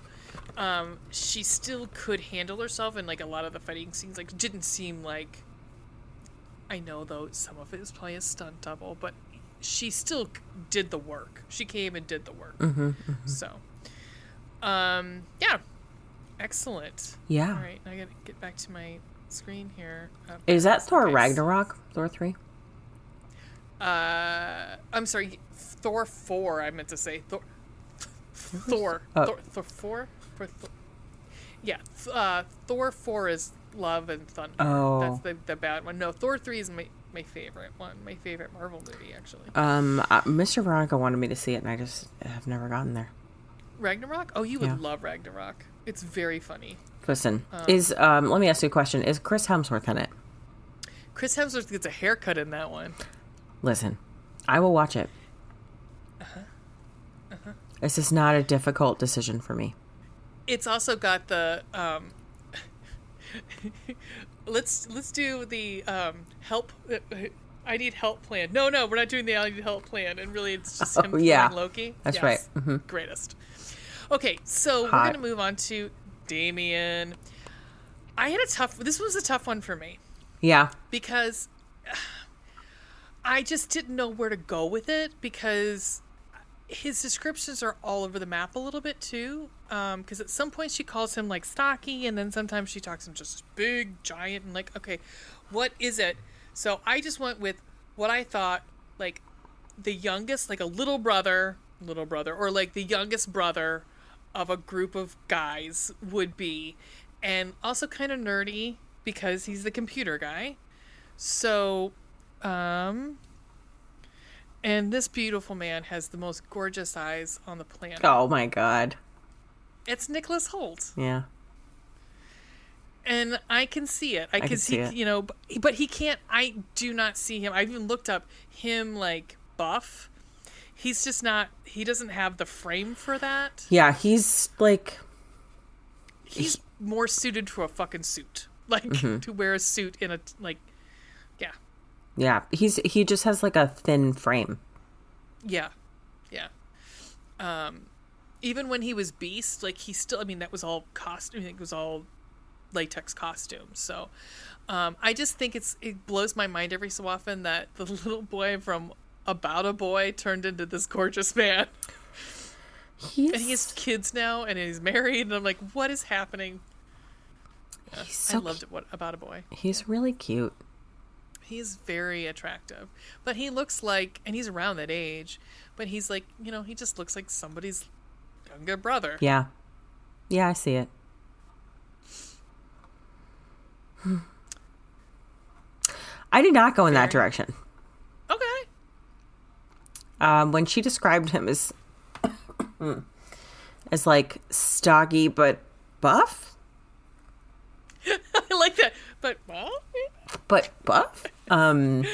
Um, she still could handle herself in, like, a lot of the fighting scenes. Like, didn't seem like. I know, though, some of it is probably a stunt double, but she still did the work. She came and did the work. So, um, yeah. Excellent. Yeah. All right, I gotta get back to my screen here. Uh, Is that Thor Ragnarok? Thor 3? Uh, I'm sorry, Thor four. I meant to say Thor. Thor. Oh. Thor. Thor four. For Thor. Yeah. Uh, Thor four is Love and Thunder. Oh. That's the the bad one. No, Thor three is my my favorite one. My favorite Marvel movie actually. Um, uh, Mr. Veronica wanted me to see it, and I just have never gotten there. Ragnarok. Oh, you would Yeah. love Ragnarok. It's very funny. Listen, is um, let me ask you a question: Is Chris Hemsworth in it? Chris Hemsworth gets a haircut in that one. Listen, I will watch it. This is not a difficult decision for me. it's also got the um let's let's do the um help uh, i need help plan no no we're not doing the i need help plan and really it's just him Oh, yeah. loki That's right. Mm-hmm. greatest okay so we're gonna move on to damien i had a tough this was a tough one for me Yeah, because I just didn't know where to go with it because his descriptions are all over the map a little bit too. Um, because at some point she calls him like stocky, and then sometimes she talks him just big, giant, and like, okay, what is it? So I just went with what I thought like the youngest, like a little brother, little brother, or like the youngest brother of a group of guys would be, and also kind of nerdy because he's the computer guy. So, um, and this beautiful man has the most gorgeous eyes on the planet. Oh my god. It's Nicholas Hoult, Yeah. and I can see it. I, can, can see, see you know, but, but he can't. I do not see him. I even looked up him like buff. He's just not. He doesn't have the frame for that. Yeah, he's like He's more suited to a fucking suit. like Mm-hmm. to wear a suit in a like, Yeah, he's he just has like a thin frame. yeah, yeah. Um, even when he was Beast, like he still, I mean, that was all costume. I think it was all latex costumes. So, um, I just think it's it blows my mind every so often that the little boy from About a Boy turned into this gorgeous man, He's, and he has kids now, and he's married, and I'm like, what is happening? he's so I loved it. What About a Boy? He's really cute. He's very attractive, but he looks like, and he's around that age, but he's like, you know, he just looks like somebody's younger brother. Yeah, yeah, I see it. I did not go in that direction. Okay. Um, when she described him as as like stocky but buff, I like that. But buff. but buff. Um.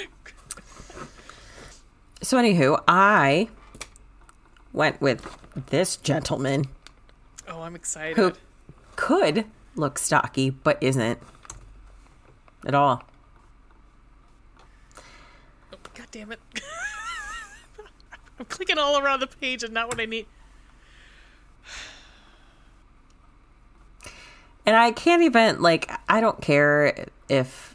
So anywho, I went with this gentleman oh, I'm excited. who could look stocky but isn't at all. Oh, God damn it! I'm clicking all around the page and not what I need. And I can't even like I don't care if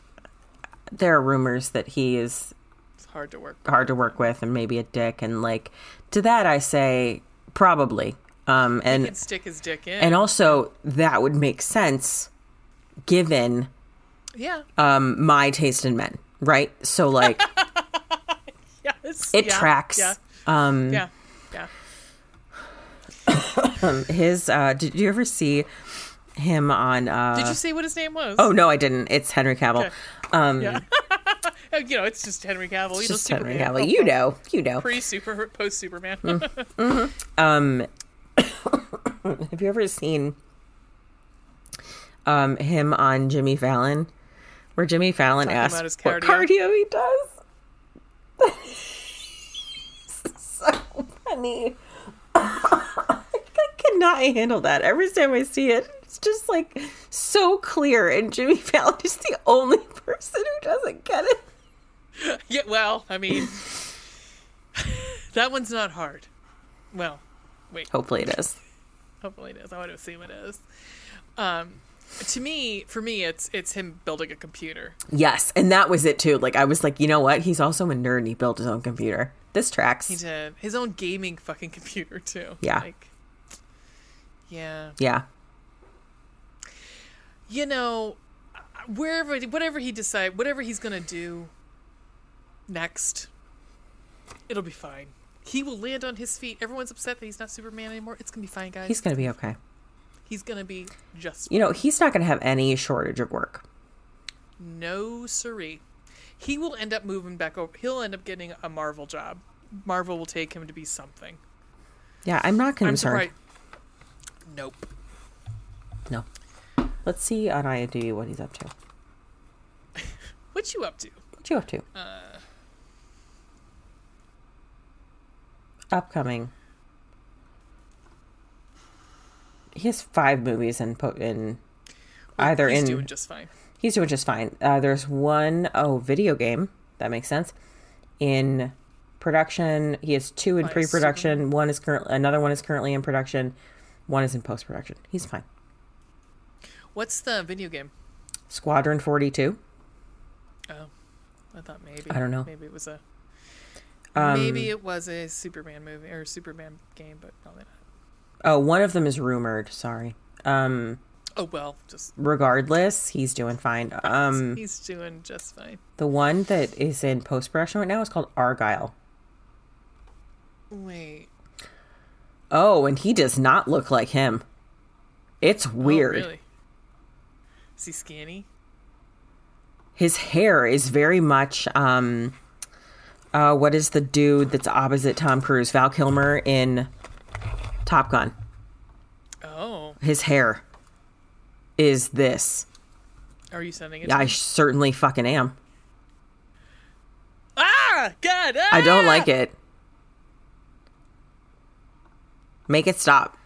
there are rumors that he is It's hard to work. hard to work with and maybe a dick and like to that I say probably. Um He and can stick his dick in. and also that would make sense given yeah. um my taste in men, right? So like Yes. it yeah, tracks. Yeah. Um Yeah. Yeah. his uh did you ever see him on uh Did you see what his name was? Oh no, I didn't. It's Henry Cavill. Okay. Um Yeah. you know, it's just Henry Cavill. You know, just Henry Superman. Cavill. You know, you know. Pre super post Superman. Mm. Um, have you ever seen um him on Jimmy Fallon, where Jimmy Fallon Talking asks his what cardio? cardio he does? so funny. I cannot handle that. Every time I see it, it's just like so clear, and Jimmy Fallon is the only person who doesn't get it. yeah. Well, I mean, that one's not hard. Well, wait. Hopefully, it is. Hopefully it is. I would assume it is. Um, to me, for me, it's it's him building a computer. Yes, and that was it too. Like I was like, you know what? He's also a nerd and he built his own computer. This tracks. He did his own gaming fucking computer too. Yeah. Like, yeah. yeah. You know, wherever, whatever he decide, whatever he's gonna do next, it'll be fine. He will land on his feet. Everyone's upset that he's not Superman anymore. It's gonna be fine, guys. He's gonna be okay. He's gonna be just You know, he's not gonna have any shortage of work. no siree. He will end up moving back over. He'll end up getting a Marvel job. Marvel will take him to be something. Yeah, I'm not I'm concerned. surprised. Nope. No. Let's see on IMDb what he's up to. What you up to? What you up to? Uh, Upcoming. He has five movies in po- in either he's in doing just fine. he's doing just fine. Uh, there's one oh video game that makes sense in production. He has two in pre-production. One is currently another one is currently in production. One is in post-production. He's fine. What's the video game? Squadron 42. Oh, I thought maybe. I don't know. Maybe it was a. Um, maybe it was a Superman movie or Superman game, but probably not. Oh, one of them is rumored. Sorry. Um, Oh well, just regardless, he's doing fine. Um, he's doing just fine. the one that is in post-production right now is called Argylle. Wait. Oh, and he does not look like him. It's Oh, weird. really? Is he skinny? His hair is very much um uh what is the dude that's opposite Tom Cruise, Val Kilmer in Top Gun. Oh, His hair is this. are you sending it? I me? certainly fucking am. ah, God! Ah! I don't like it. Make it stop.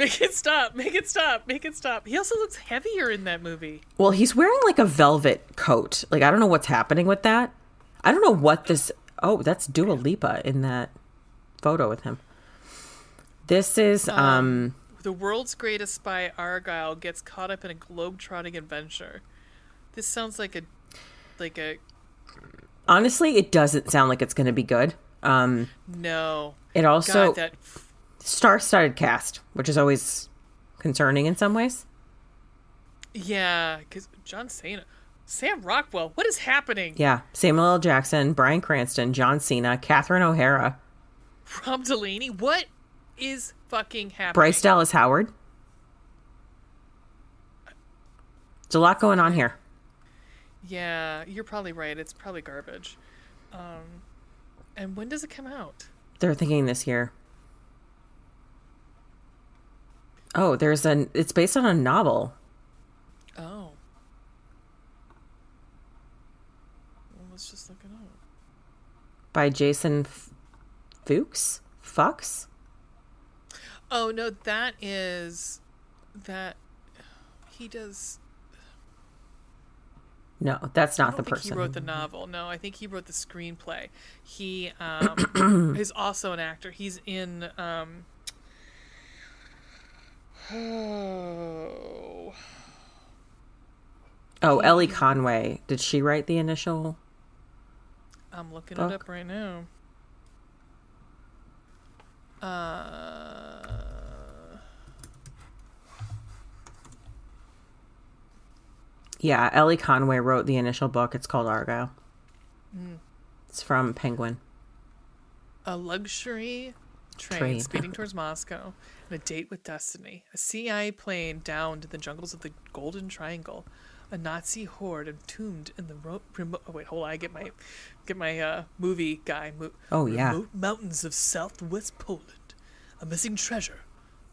Make it stop. Make it stop. Make it stop. He also looks heavier in that movie. Well, he's wearing like a velvet coat. Like I don't know what's happening with that. I don't know what this. Oh, that's Dua Lipa in that photo with him. This is um The world's greatest spy, Argylle, gets caught up in a globe-trotting adventure. This sounds like a, like a honestly, it doesn't sound like it's going to be good. Um no. it also God, that star-studded cast, which is always concerning in some ways. yeah, because John Cena, Sam Rockwell, what is happening? Yeah, Samuel L. Jackson, Bryan Cranston, John Cena, Catherine O'Hara, Rob Delaney, what is fucking happening? Bryce Dallas Howard. There's a lot going on here. Yeah, you're probably right. It's probably garbage. Um, and when does it come out? They're thinking this year. Oh, there's an. It's based on a novel. Oh. Well, let's just look it up. by Jason F- Fuchs. Fox? Oh no, that is that he does. No, that's not the person. he wrote the novel. No, I think he wrote the screenplay. He um, is also an actor. He's in. Um, oh, oh, Elly Conway. Did she write the initial? I'm looking Book. it up right now. Uh, Yeah, Elly Conway wrote the initial book. It's called Argo. Hmm. It's from Penguin. a luxury train, Train. speeding towards Moscow, and a date with destiny. A CIA plane downed in the jungles of the Golden Triangle. A Nazi horde entombed in the ro- remote. Oh wait, hold on. I get my get my uh, movie guy. Mo- Oh, yeah. Remote mountains of southwest Poland. A missing treasure.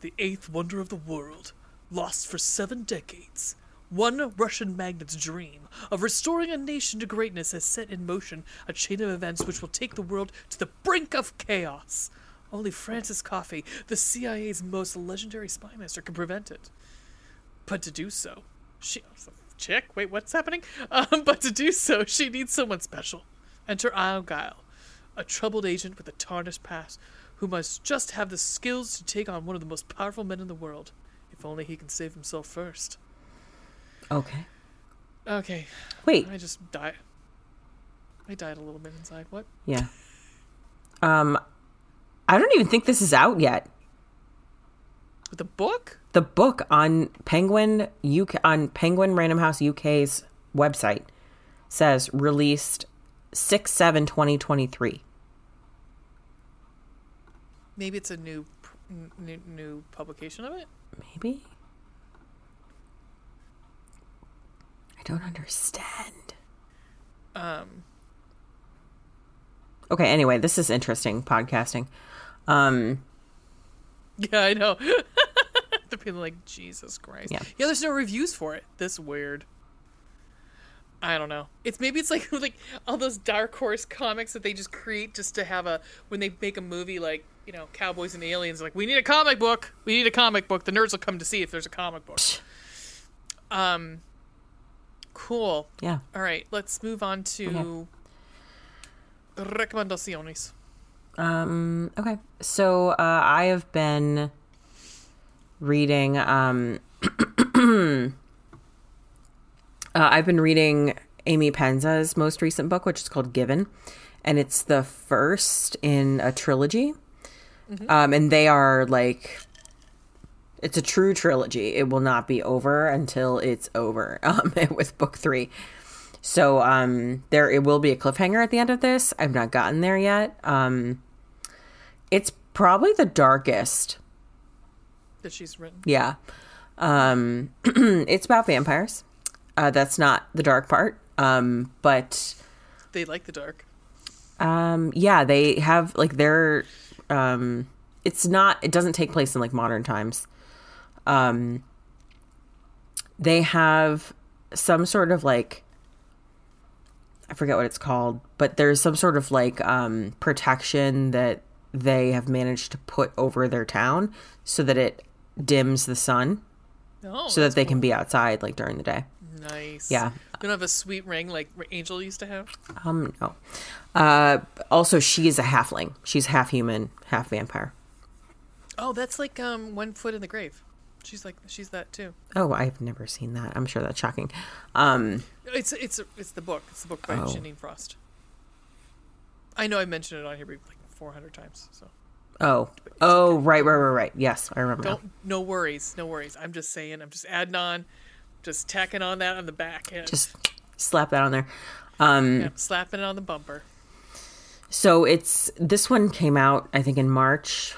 The eighth wonder of the world. Lost for seven decades. One Russian magnate's dream of restoring a nation to greatness has set in motion a chain of events which will take the world to the brink of chaos. Only Frances Coffey, the CIA's most legendary spy master, can prevent it. But to do so, she. Chick? Wait, what's happening? Um, but to do so, she needs someone special. Enter Argylle, a troubled agent with a tarnished past who must just have the skills to take on one of the most powerful men in the world. If only he can save himself first. Okay. Okay, Wait. I just died. I died a little bit inside. What? Yeah. Um, I don't even think this is out yet. The book? The book on Penguin UK on Penguin Random House UK's website says released 6 7 2023. Maybe it's a new, n- new, new publication of it. Maybe? I don't understand. Um, Okay, anyway, this is interesting podcasting. Um, yeah, I know. They're feeling like Jesus Christ. Yeah. yeah. There's no reviews for it. This weird. I don't know. It's maybe it's like like all those dark horse comics that they just create just to have a when they make a movie like you know Cowboys and Aliens like we need a comic book. We need a comic book. The nerds will come to see if there's a comic book. Um. Cool. yeah. All right. Let's move on to recomendaciones. Um, okay. So, uh, I have been reading, um, uh, I've been reading Amy Pennza's most recent book, which is called Given, and it's the first in a trilogy. Um, and they are like, it's a true trilogy. It will not be over until it's over um, with book three. So um, there it will be a cliffhanger at the end of this. I've not gotten there yet. Um, it's probably the darkest. That she's written. Yeah. Um, it's about vampires. Uh, that's not the dark part. Um, but They like the dark. um, yeah, they have like their. Um, it's not. It doesn't take place in like modern times. Um, they have some sort of like. I forget what it's called, but there's some sort of like um, protection that they have managed to put over their town so that it dims the sun Oh, so that they can be outside like during the day. nice. Yeah. They don't have a sweet ring like Angel used to have. Um, no. Uh, also, she is a halfling. She's half human, half vampire. Oh, that's like um one foot in the grave. She's like she's that too. Oh, I've never seen that. I'm sure that's shocking. Um, It's it's it's the book. It's the book by Oh. Jeaniene Frost. I know I mentioned it on here like 400 times. So oh, oh, right, right, right, right. Yes, I remember. don't no worries, no worries. I'm just saying. I'm just adding on, just tacking on that on the back end. Just slap that on there. Um, yeah, slapping it on the bumper. So it's this one came out I think in March.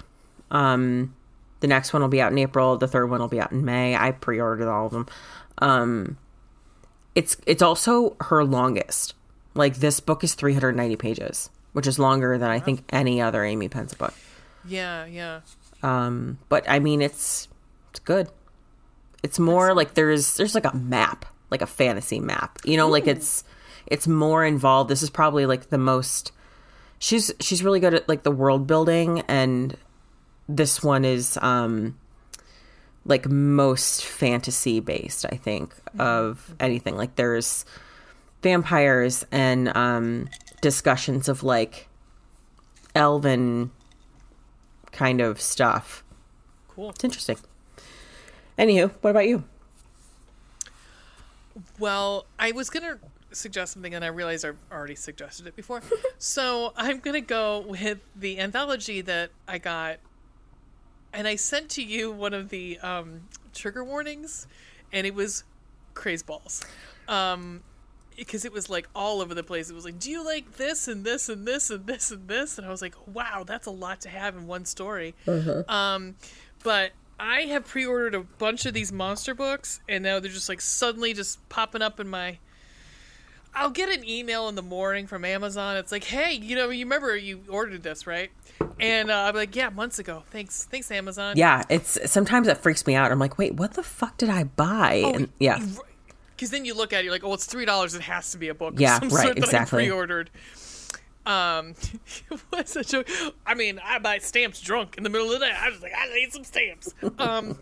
Um the next one will be out in April, the third one will be out in May. I pre-ordered all of them. Um it's it's also her longest. Like this book is 390 pages, which is longer than I think any other Amy Pennza book. Yeah, yeah. Um but I mean it's it's good. It's more like there's there's like a map, like a fantasy map. You know, like it's it's more involved. This is probably like the most she's she's really good at like the world building and this one is um like most fantasy based i think of anything like there's vampires and um discussions of like elven kind of stuff Cool. it's interesting anywho what about you Well, I was gonna suggest something, and I realized I've already suggested it before. so I'm gonna go with the anthology that I got, and I sent to you one of the um, trigger warnings, and it was craze balls. Um, because it was like all over the place. It was like, do you like this and this and this and this and this? And I was like, wow, that's a lot to have in one story. Um, but I have pre-ordered a bunch of these monster books, and now they're just like suddenly just popping up in my. I'll get an email in the morning from Amazon. It's like, hey, you know, you remember you ordered this, right? And uh, I'm like, yeah, months ago. Thanks, thanks, Amazon. yeah it's sometimes that freaks me out i'm like wait what the fuck did i buy and yeah Because then you look at it, you're like, oh, it's three dollars. It has to be a book. of Yeah, some right, sort that exactly. I pre-ordered. Um, it was a joke. I mean, I buy stamps drunk in the middle of the day. I was like, I need some stamps. Um,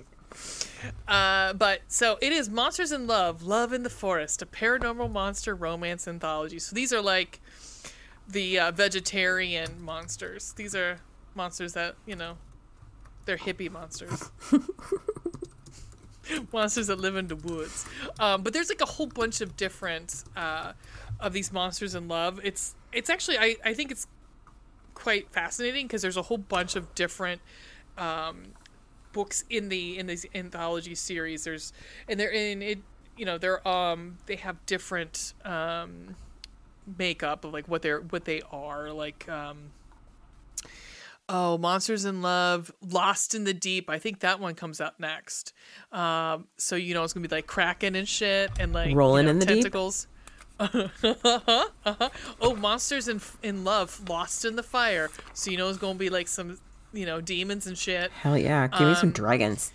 uh, but so it is Monsters in Love, Love in the Forest, a paranormal monster romance anthology. So these are like the uh, vegetarian monsters. These are monsters that you know, they're hippie monsters. monsters that live in the woods. Um, but there's like a whole bunch of different uh, of these monsters in love. It's it's actually I, I think it's quite fascinating because there's a whole bunch of different um, books in the in these anthology series. There's and they're in it. You know they're um they have different um makeup of like what they're what they are like um Oh, Monsters in Love, Lost in the Deep. I think that one comes out next. Um, so you know it's gonna be like Kraken and shit, and like you Rolling know, in the deep? tentacles. uh-huh, uh-huh. Oh, Monsters in in Love, Lost in the Fire. So you know it's gonna be like some, you know, demons and shit. hell yeah give me some Um, dragons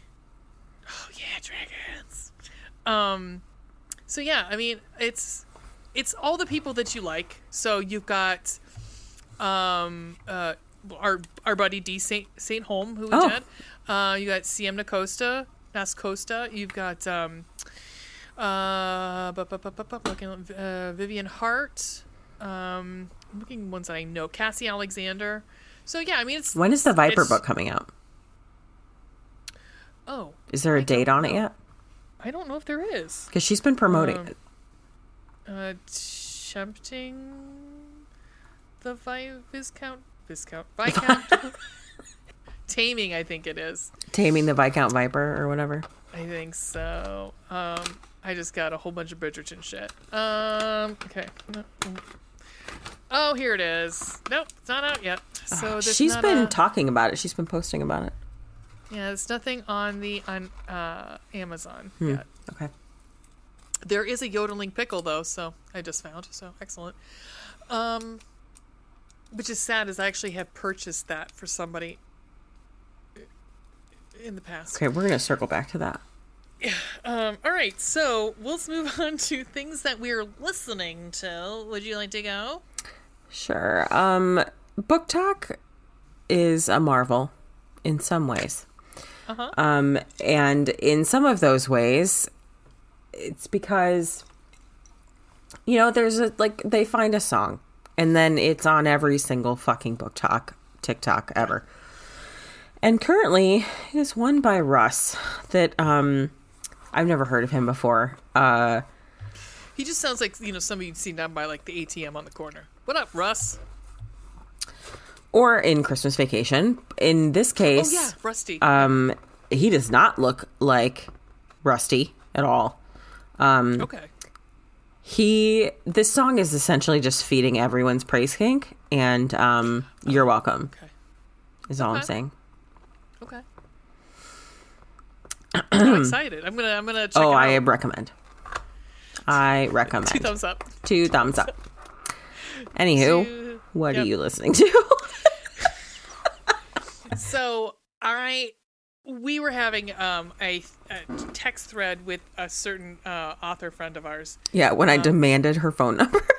Oh yeah, dragons. Um, so yeah, I mean it's it's all the people that you like. So you've got um uh our our buddy D Saint Saint Holm who we Oh. did. Uh, you got Siemna Costa, Nas Costa. You've got um uh, bu- bu- bu- bu- bu- looking uh Vivian Hart. Um, I'm looking ones that I know. Cassie Alexander. So yeah, I mean it's when is the viper book coming out Oh, is there a date on it yet I don't know if there is. because she's been promoting Um, it Uh, tempting the vi- viscount viscount viscount taming. I think it is. taming the viscount viper or whatever I think so. Um, I just got a whole bunch of Bridgerton shit. Um, okay. No. Oh, here it is. Nope, it's not out yet. So Ah, she's been a- talking about it she's been posting about it yeah, there's nothing on the on uh, Amazon Hmm. yet. okay There is a yodeling pickle though, so I just found. So excellent. Um, which is sad, is I actually have purchased that for somebody in the past. okay we're gonna circle back to that Um, all right, so let's move on to things that we're listening to. Would you like to go? Sure. Um, BookTok is a marvel in some ways. Uh-huh. Um, and in some of those ways, it's because, you know, there's a, like, they find a song and then it's on every single fucking BookTok, TikTok ever. And currently, it is one by Russ that, um, I've never heard of him before. Uh, He just sounds like you know somebody you'd seen down by like the ATM on the corner. What up, Russ? or in Christmas Vacation. In this Oh case, yeah, Rusty. um, he does not look like Rusty at all. Um, okay. He this song is essentially just feeding everyone's praise kink, and um, you're welcome. Okay. Is all I'm saying. Okay. I'm excited. I'm gonna. I'm gonna check. Oh, I recommend. I recommend. Two thumbs up. Two thumbs up. Anywho, Two- what yep. are you listening to? So I, we were having um a, a text thread with a certain uh, author friend of ours. yeah, when I Um, demanded her phone number.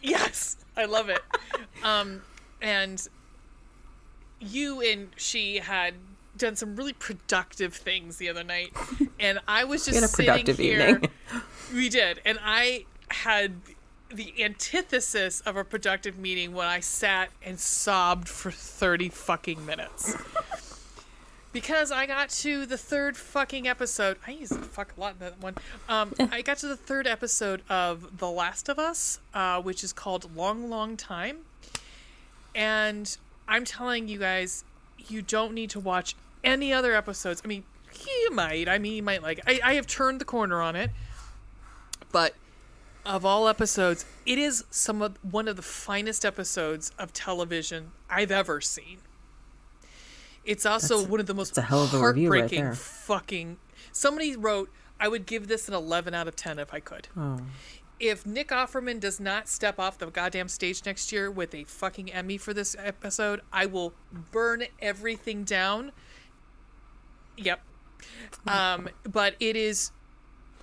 Yes, I love it. um, and you and she had done some really productive things the other night, and I was just had a sitting productive here. evening. We did, and I had the antithesis of a productive meeting when I sat and sobbed for thirty fucking minutes. Because I got to the third fucking episode. I used fuck a lot in that one. Um, I got to the third episode of The Last of Us, uh, which is called Long, Long Time. And I'm telling you guys, you don't need to watch any other episodes. I mean, you might. I mean, you might like. I, I have turned the corner on it, but of all episodes, it is some of one of the finest episodes of television I've ever seen. It's also That's- one of the most that's a hell of a review right heartbreaking fucking. Somebody wrote, "I would give this an 11 out of 10 if I could." Oh. If Nick Offerman does not step off the goddamn stage next year with a fucking Emmy for this episode, I will burn everything down. Yep. Um, but it is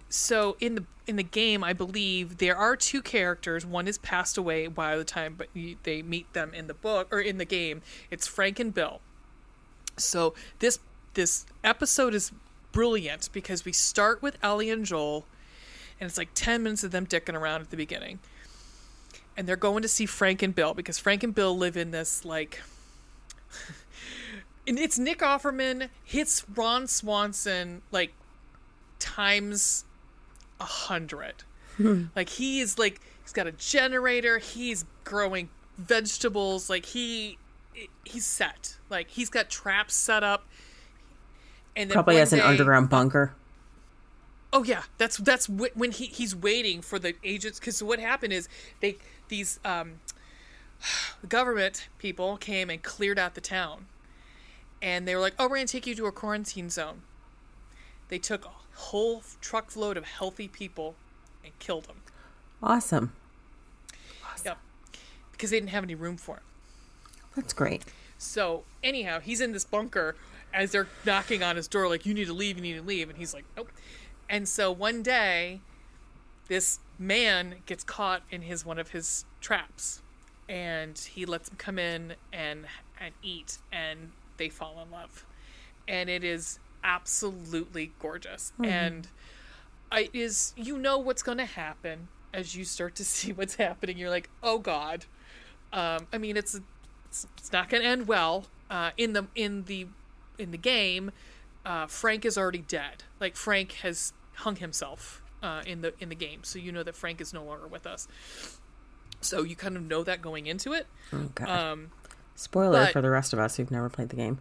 so in the in the game, I believe there are two characters. One is passed away by the time, but they meet them in the book or in the game. It's Frank and Bill. So this this episode is brilliant because we start with Ellie and Joel, and it's like ten minutes of them dicking around at the beginning, and they're going to see Frank and Bill because Frank and Bill live in this like. And it's Nick Offerman hits Ron Swanson like times a hundred. Hmm. like he is like he's got a generator. He's growing vegetables. Like he he's set. Like he's got traps set up. And then Probably has an underground bunker. Oh yeah, that's that's wh- when he he's waiting for the agents because what happened is they these um government people came and cleared out the town, and they were like, "Oh, we're gonna take you to a quarantine zone." They took a whole truckload of healthy people and killed them. Awesome. Yep, because they didn't have any room for him. That's great. So anyhow, he's in this bunker as they're knocking on his door, like, "You need to leave, you need to leave," and he's like, "Nope." And so one day, this man gets caught in his one of his traps, and he lets him come in and and eat, and they fall in love, and it is absolutely gorgeous, and it is you know what's going to happen as you start to see what's happening. You're like, oh god. Um, I mean, it's it's, it's not going to end well. Uh, in the in the in the game, uh, Frank is already dead. Like Frank has hung himself uh, in the in the game, so you know that Frank is no longer with us. So you kind of know that going into it. Okay. Um, Spoiler for the rest of us who've never played the game.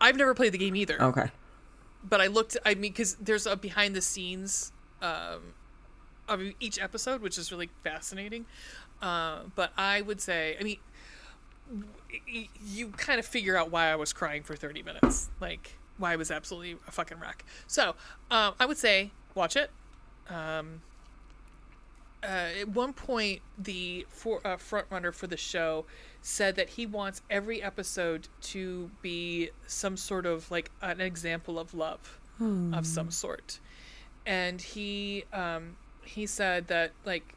I've never played the game either. Okay. but I looked. I mean, because there's a behind the scenes um, of each episode, which is really fascinating. Uh, but I would say, I mean, you kind of figure out why I was crying for 30 minutes, like why I was absolutely a fucking wreck. So um, I would say watch it. Um, uh, at one point, the for, uh, front runner for the show said that he wants every episode to be some sort of like an example of love of some sort, and he um, he said that like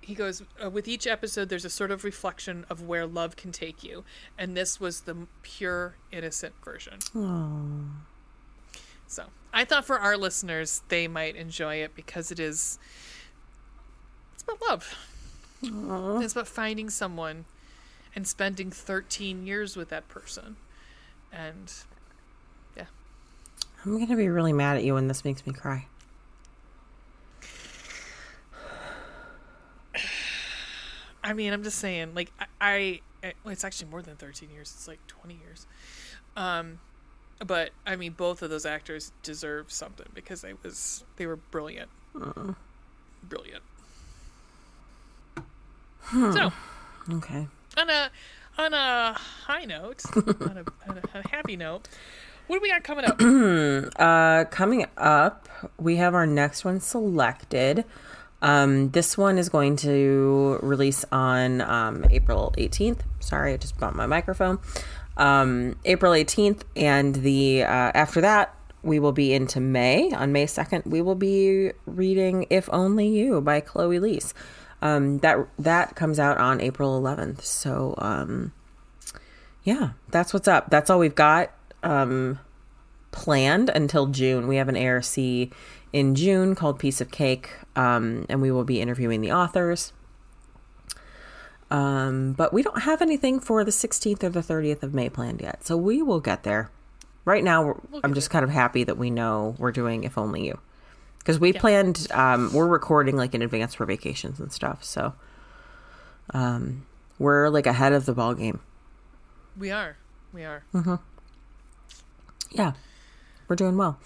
he goes uh, with each episode there's a sort of reflection of where love can take you. And this was the pure innocent version. So i thought for our listeners they might enjoy it because it is it's about love. It's about finding someone and spending 13 years with that person. And yeah. I'm gonna be really mad at you when this makes me cry. I mean, I'm just saying, like, I, I, well, it's actually more than 13 years. It's like 20 years. Um, but I mean, both of those actors deserve something because they was they were brilliant, brilliant. So, Okay. on a on a high note, on, a, on a, a happy note, what do we got coming up? Uh, coming up, we have our next one selected. Um, this one is going to release on um, April 18th. Sorry, I just bumped my microphone. Um, April 18th, and the uh, after that, we will be into May. On May 2nd, we will be reading "If Only You" by Chloe Liese. Um, that that comes out on April 11th. So, um, yeah, that's what's up. That's all we've got. Um, planned until June. We have an ARC in June called Piece of Cake, um, and we will be interviewing the authors. Um, but we don't have anything for the 16th or the 30th of May planned yet, so we will get there. Right now, we're, I'm just kind of happy that we know we're doing If Only You. Because we planned, um, we're recording like in advance for vacations and stuff, so um, we're like ahead of the ball game. we are, we are. Yeah, we're doing well.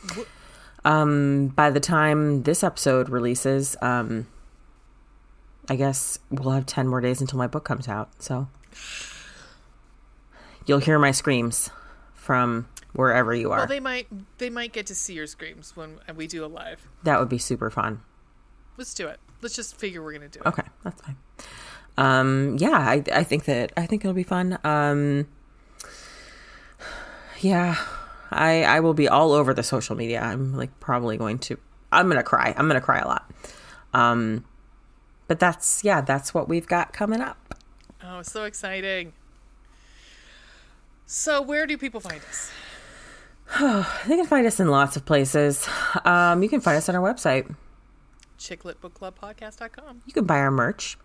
Um, by the time this episode releases, um, I guess we'll have 10 more days until my book comes out. So you'll hear my screams from wherever you are. Well, they might they might get to see your screams when we do a live. that would be super fun. Let's do it. Let's just figure we're gonna do it. Okay, that's fine. Um, yeah, I, I think that I think it'll be fun. Um, yeah, I I will be all over the social media. I'm like probably going to. I'm gonna cry. I'm gonna cry a lot. Um, but that's yeah, that's what we've got coming up. Oh, so exciting. So, where do people find us? They can find us in lots of places. Um, you can find us on our website. chicklitbookclubpodcast.com. You can buy our merch.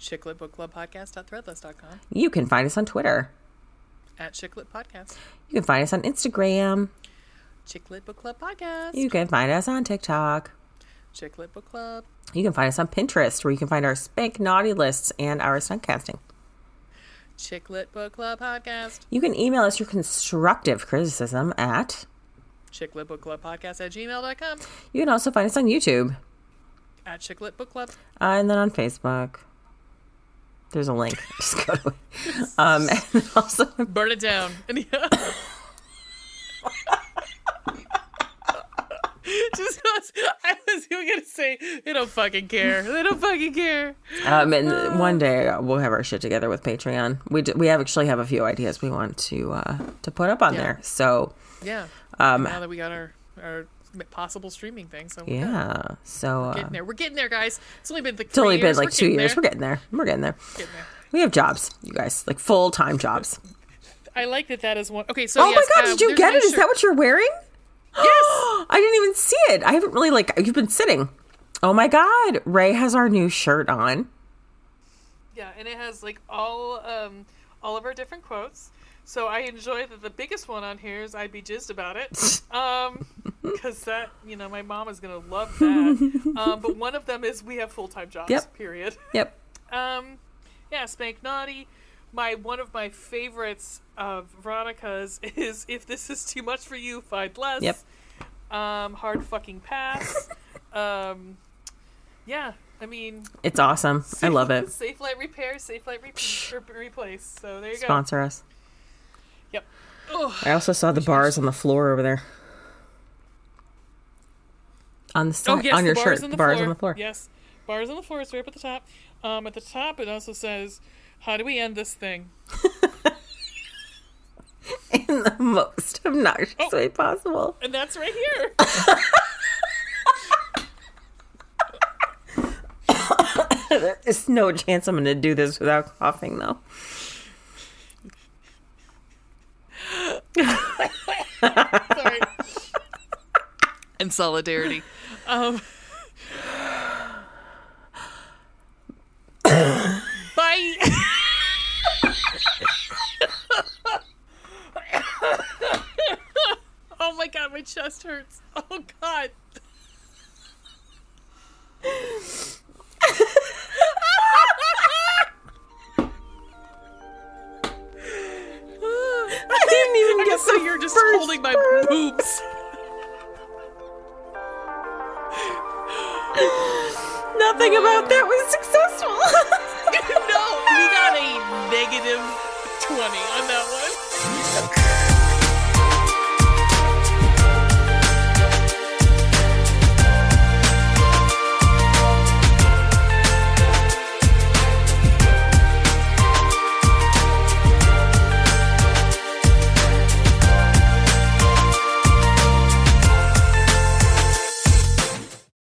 chicklitbookclubpodcast.threadless.com. You can find us on Twitter. At ChickLit Podcast. You can find us on Instagram. ChickLit Book Club Podcast. You can find us on TikTok. ChickLit Book Club. You can find us on Pinterest, where you can find our spank naughty lists and our stunt casting. ChickLit Book Club Podcast. You can email us your constructive criticism at. ChickLit Book Club Podcast at gmail.com. You can also find us on YouTube At ChickLit Book Club. uh, and then on Facebook. There's a link. Just go to it. Um, and also, Burn it down. Just I was even gonna say they don't fucking care. They don't fucking care. um, and one day we'll have our shit together with Patreon. We d- we have actually have a few ideas we want to uh, to put up on Yeah. there. So Yeah. Um, now that we got our our possible streaming thing, so yeah, so uh, getting there. We're getting there, guys. It's only been like it's only three been years. like We're two years. there. We're getting there. We're getting there. Getting there. We have jobs, you guys, like full time jobs. I like that. That is one. Okay, so Oh yes, my god, uh, did you get a it? Is shirt- that what you're wearing? Yes. I didn't even see it. I haven't really like you've been sitting. Oh my god, Ray has our new shirt on. Yeah, and it has like all um all of our different quotes. So I enjoy that the biggest one on here is "I'd be jizzed about it," um, because that you know my mom is gonna love that. um, but one of them is "We have full time jobs." Yep. Period. Yep. Um, yeah, Spank Naughty. My one of my favorites of Veronica's is "If this is too much for you, find less." Yep. Um, hard fucking pass. um, yeah, I mean, It's awesome. I love it. Safe Light Repair, Safe Light re- re- Replace. So there you go. Sponsor us. Yep. Oh, I also saw the bars on the floor over there. On the oh yes, on your shirt, on the the bars floor. on the floor. Yes, bars on the floor. It's right up at the top. Um, at the top, it also says, "How do we end this thing?" In the most obnoxious Oh. way possible. And that's right here. There's no chance I'm going to do this without coughing, though. Sorry. and solidarity. Um, bye. oh my god, my chest hurts. Oh god. Didn't even I get so you're just holding my part. boobs. Nothing about that was successful. no, we got a negative 20 on that one.